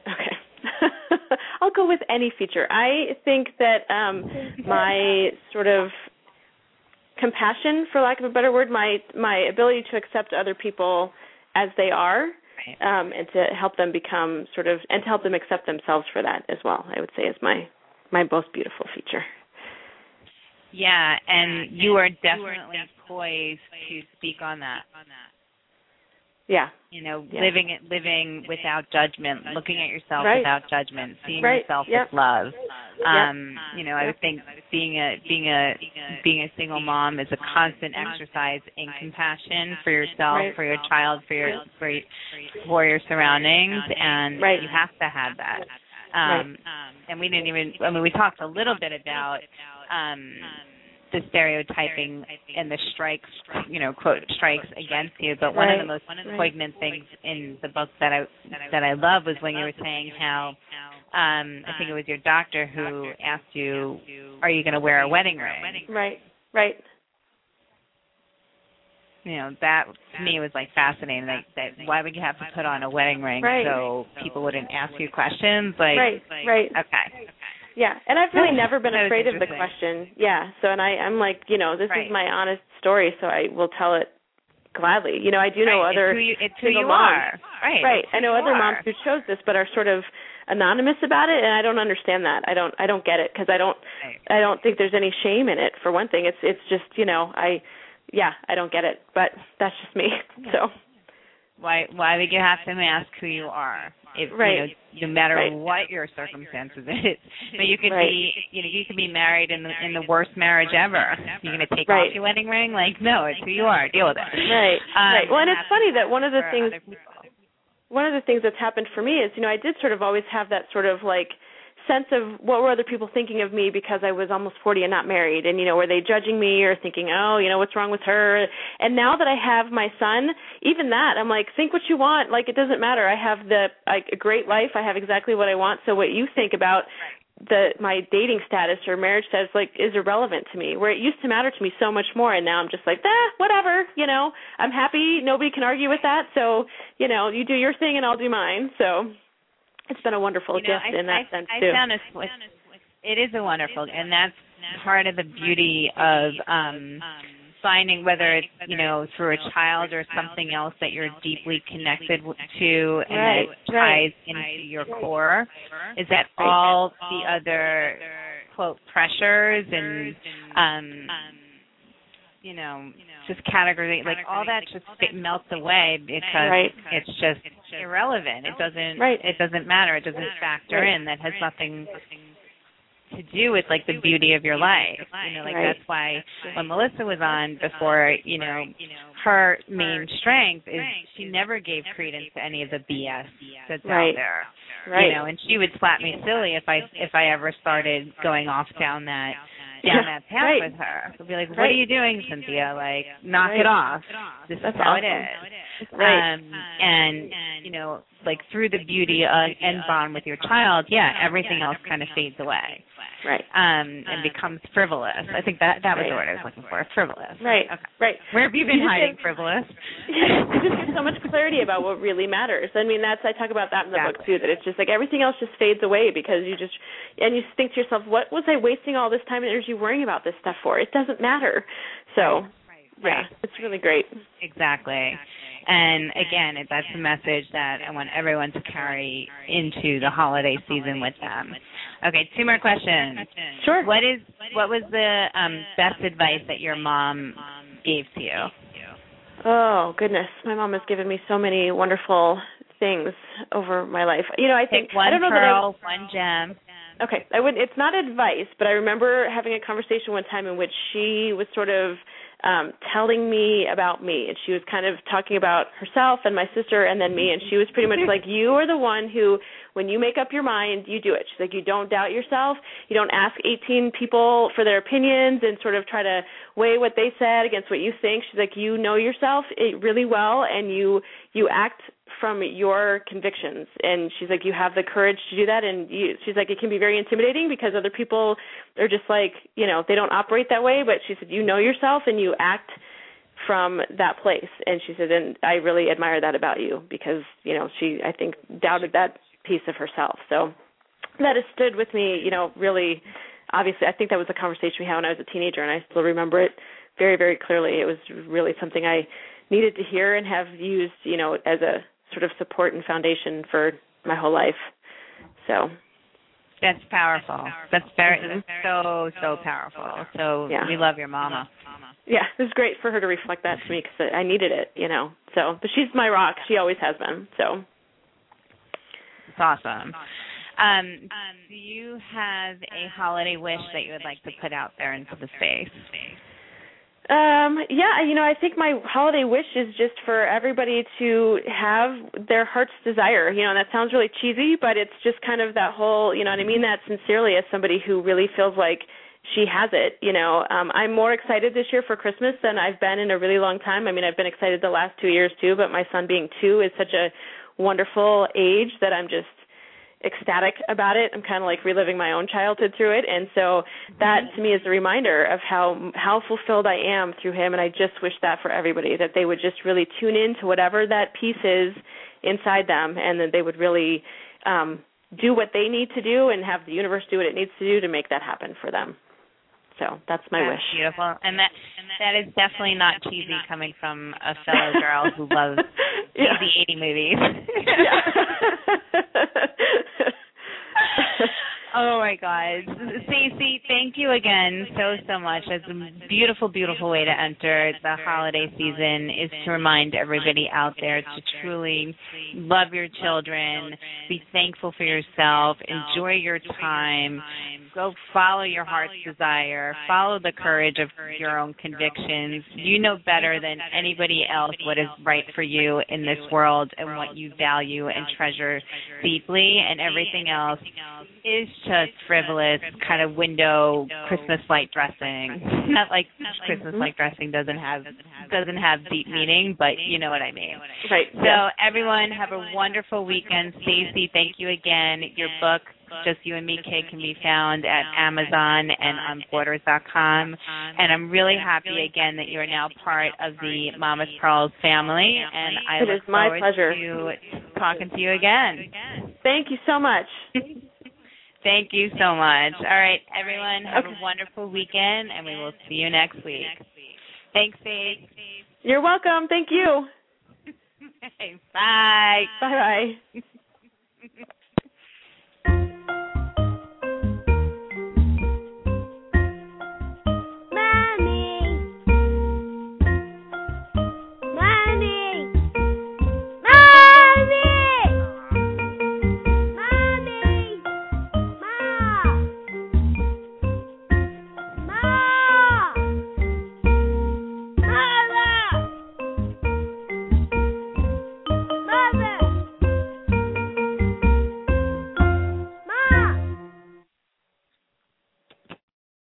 Okay. I'll go with any feature. I think that um my sort of compassion for lack of a better word, my my ability to accept other people as they are um and to help them become sort of and to help them accept themselves for that as well. I would say is my my most beautiful feature. Yeah, and you are definitely poised to speak on that. Yeah. You know, Yeah. living it, living without judgment, looking at yourself Right. without judgment, seeing Right. yourself Yep. with love. Yep. Um, you know, I would think being a being a being a single mom is a constant exercise in compassion for yourself, Right. for your child, for your for, your- for your surroundings, and you have to have that. Um, and we didn't even. I mean, we talked a little bit about um, the stereotyping and the strikes, you know, quote strikes against you. But one of the most Right. poignant things in the book that I that I love was when you were saying how um I think it was your doctor who asked you, "Are you going to wear a wedding ring?" Right. Right. You know, that to me was like fascinating. Like, that why would you have to put on a wedding ring Right. so people wouldn't ask you questions? Like, Right. Right. okay, Yeah, and I've really never been afraid of the question. Yeah, so and I I'm like, you know, this Right. is my honest story, so I will tell it gladly. You know, I do know Right, other it's who you, it's who you moms. are. Right. Right. I know other are. moms who chose this but are sort of anonymous about it and I don't understand that. I don't I don't get it because I don't Right. I don't think there's any shame in it for one thing. It's it's just, you know, I yeah, I don't get it, but that's just me. So, Why why would you have to mask who you are? If Right. you know, no matter Right. what your circumstances is. But you could Right. be you know, you could be married in the in the worst marriage ever. You're gonna take Right. off your wedding ring? Like, no, it's who you are. Deal with it. right. Um, right. Well, and it's funny that one of the things one of the things that's happened for me is, you know, I did sort of always have that sort of like sense of what were other people thinking of me because I was almost 40 and not married. And you know were they judging me or thinking oh you know what's wrong with her? And now that I have my son even that I'm like think what you want. Like it doesn't matter. I have the like a great life. I have exactly what I want. So what you think about the my dating status or marriage status like is irrelevant to me. Where it used to matter to me so much more. And now I'm just like eh whatever you know. I'm happy. Nobody can argue with that. So you know you do your thing and I'll do mine. So it's been a wonderful you know, gift I, in that I, sense I too. found a, it is a wonderful, and that's part of the beauty of um finding whether it's you know through a child or something else that you're deeply connected to and Right, that ties into your core is that all the other quote pressures and um you know just category like all that just fit- melts away because Right. it's just irrelevant it doesn't Right. it doesn't matter it doesn't factor Right. in that has nothing to do with like the beauty of your life you know like Right. that's why when melissa was on before you know her main strength is she never gave credence to any of the bs that's Right. out there Right. you know and she would slap me silly if i if i ever started going off down that down that path Right. with her She'll be like what Right. are you doing cynthia like knock Right. it off this That's is how awesome. it is Right. um and you know like through the beauty uh, and bond with your child yeah everything else kind of fades away right. um and becomes frivolous i think that that was the word i was looking for frivolous Right. okay Right. where have you been You hiding get- frivolous you just get so much clarity about what really matters. I mean, that's I talk about that in the book too. That it's just like everything else just fades away because you just and you think to yourself, what was I wasting all this time and energy worrying about this stuff for? It doesn't matter. So yeah, Right. it's really great. Exactly. And again, that's the message that I want everyone to carry into the holiday season with them. Okay, two more questions. Sure. What is what was the um, best advice that your mom gave to you? Oh goodness, my mom has given me so many wonderful things over my life. You know, I think Pick one I don't know that I pearl, one gem. Okay, I would. It's not advice, but I remember having a conversation one time in which she was sort of um telling me about me, and she was kind of talking about herself and my sister, and then me, and she was pretty much like, "You are the one who, when you make up your mind, you do it." She's like, "You don't doubt yourself. You don't ask 18 people for their opinions and sort of try to weigh what they said against what you think." She's like, "You know yourself eh, really well, and you you act." From your convictions. And she's like you have the courage to do that. And you she's like it can be very intimidating because other people are just like you know they don't operate that way. But she said you know yourself and you act from that place. And she said and I really admire that about you because you know she I think doubted that piece of herself. So that has stood with me you know really obviously I think that was a conversation we had when I was a teenager and I still remember it very very clearly. It was really something I needed to hear and have used you know as a sort of support and foundation for my whole life. So That's powerful. That's very that's so so powerful. So Yeah. we love your mama. yeah, it was great for her to reflect that to me because I needed it, you know. So, but she's my rock. She always has been. So It's awesome. Um, do you have a holiday wish that you would like to put out there into the space? Um, yeah, you know, I think my holiday wish is just for everybody to have their heart's desire. You know, that sounds really cheesy, but it's just kind of that whole, you know, and I mean that sincerely as somebody who really feels like she has it, you know. Um I'm more excited this year for Christmas than I've been in a really long time. I mean, I've been excited the last 2 years too, but my son being 2 is such a wonderful age that I'm just ecstatic about it. I'm kind of like reliving my own childhood through it, and so that to me is a reminder of how how fulfilled I am through him. And I just wish that for everybody that they would just really tune in to whatever that piece is inside them, and that they would really um, do what they need to do and have the universe do what it needs to do to make that happen for them. So that's my That's wish. beautiful, and that that is definitely not cheesy coming from a fellow girl who loves Yeah. cheesy eighty movies. oh my God, Stacey, thank you again so so much. It's a beautiful, beautiful way to enter the holiday season is to remind everybody out there to truly love your children, be thankful for yourself, enjoy your time, go follow your heart's desire, follow the courage of your own convictions. You know better than anybody else what is right for you in this world and what you value and treasure deeply, and everything else is just frivolous kind of window Christmas light dressing. Not like Christmas mhm. light dressing doesn't have doesn't have deep meaning, but you know what I mean. right. So everyone have a wonderful weekend. Stacey, thank you again. Your book, Just You and Me Kid, can be found at Amazon and on Borders.com. And I'm really happy again that you are now part of the Mama's Pearls family. And I It look is my forward pleasure. to talking to you again. Thank you so much. Thank you so much. All right, everyone, have Okay. a wonderful weekend, and we will see you next week. Thanks, Faith. You're welcome. Thank you. Bye. Bye bye.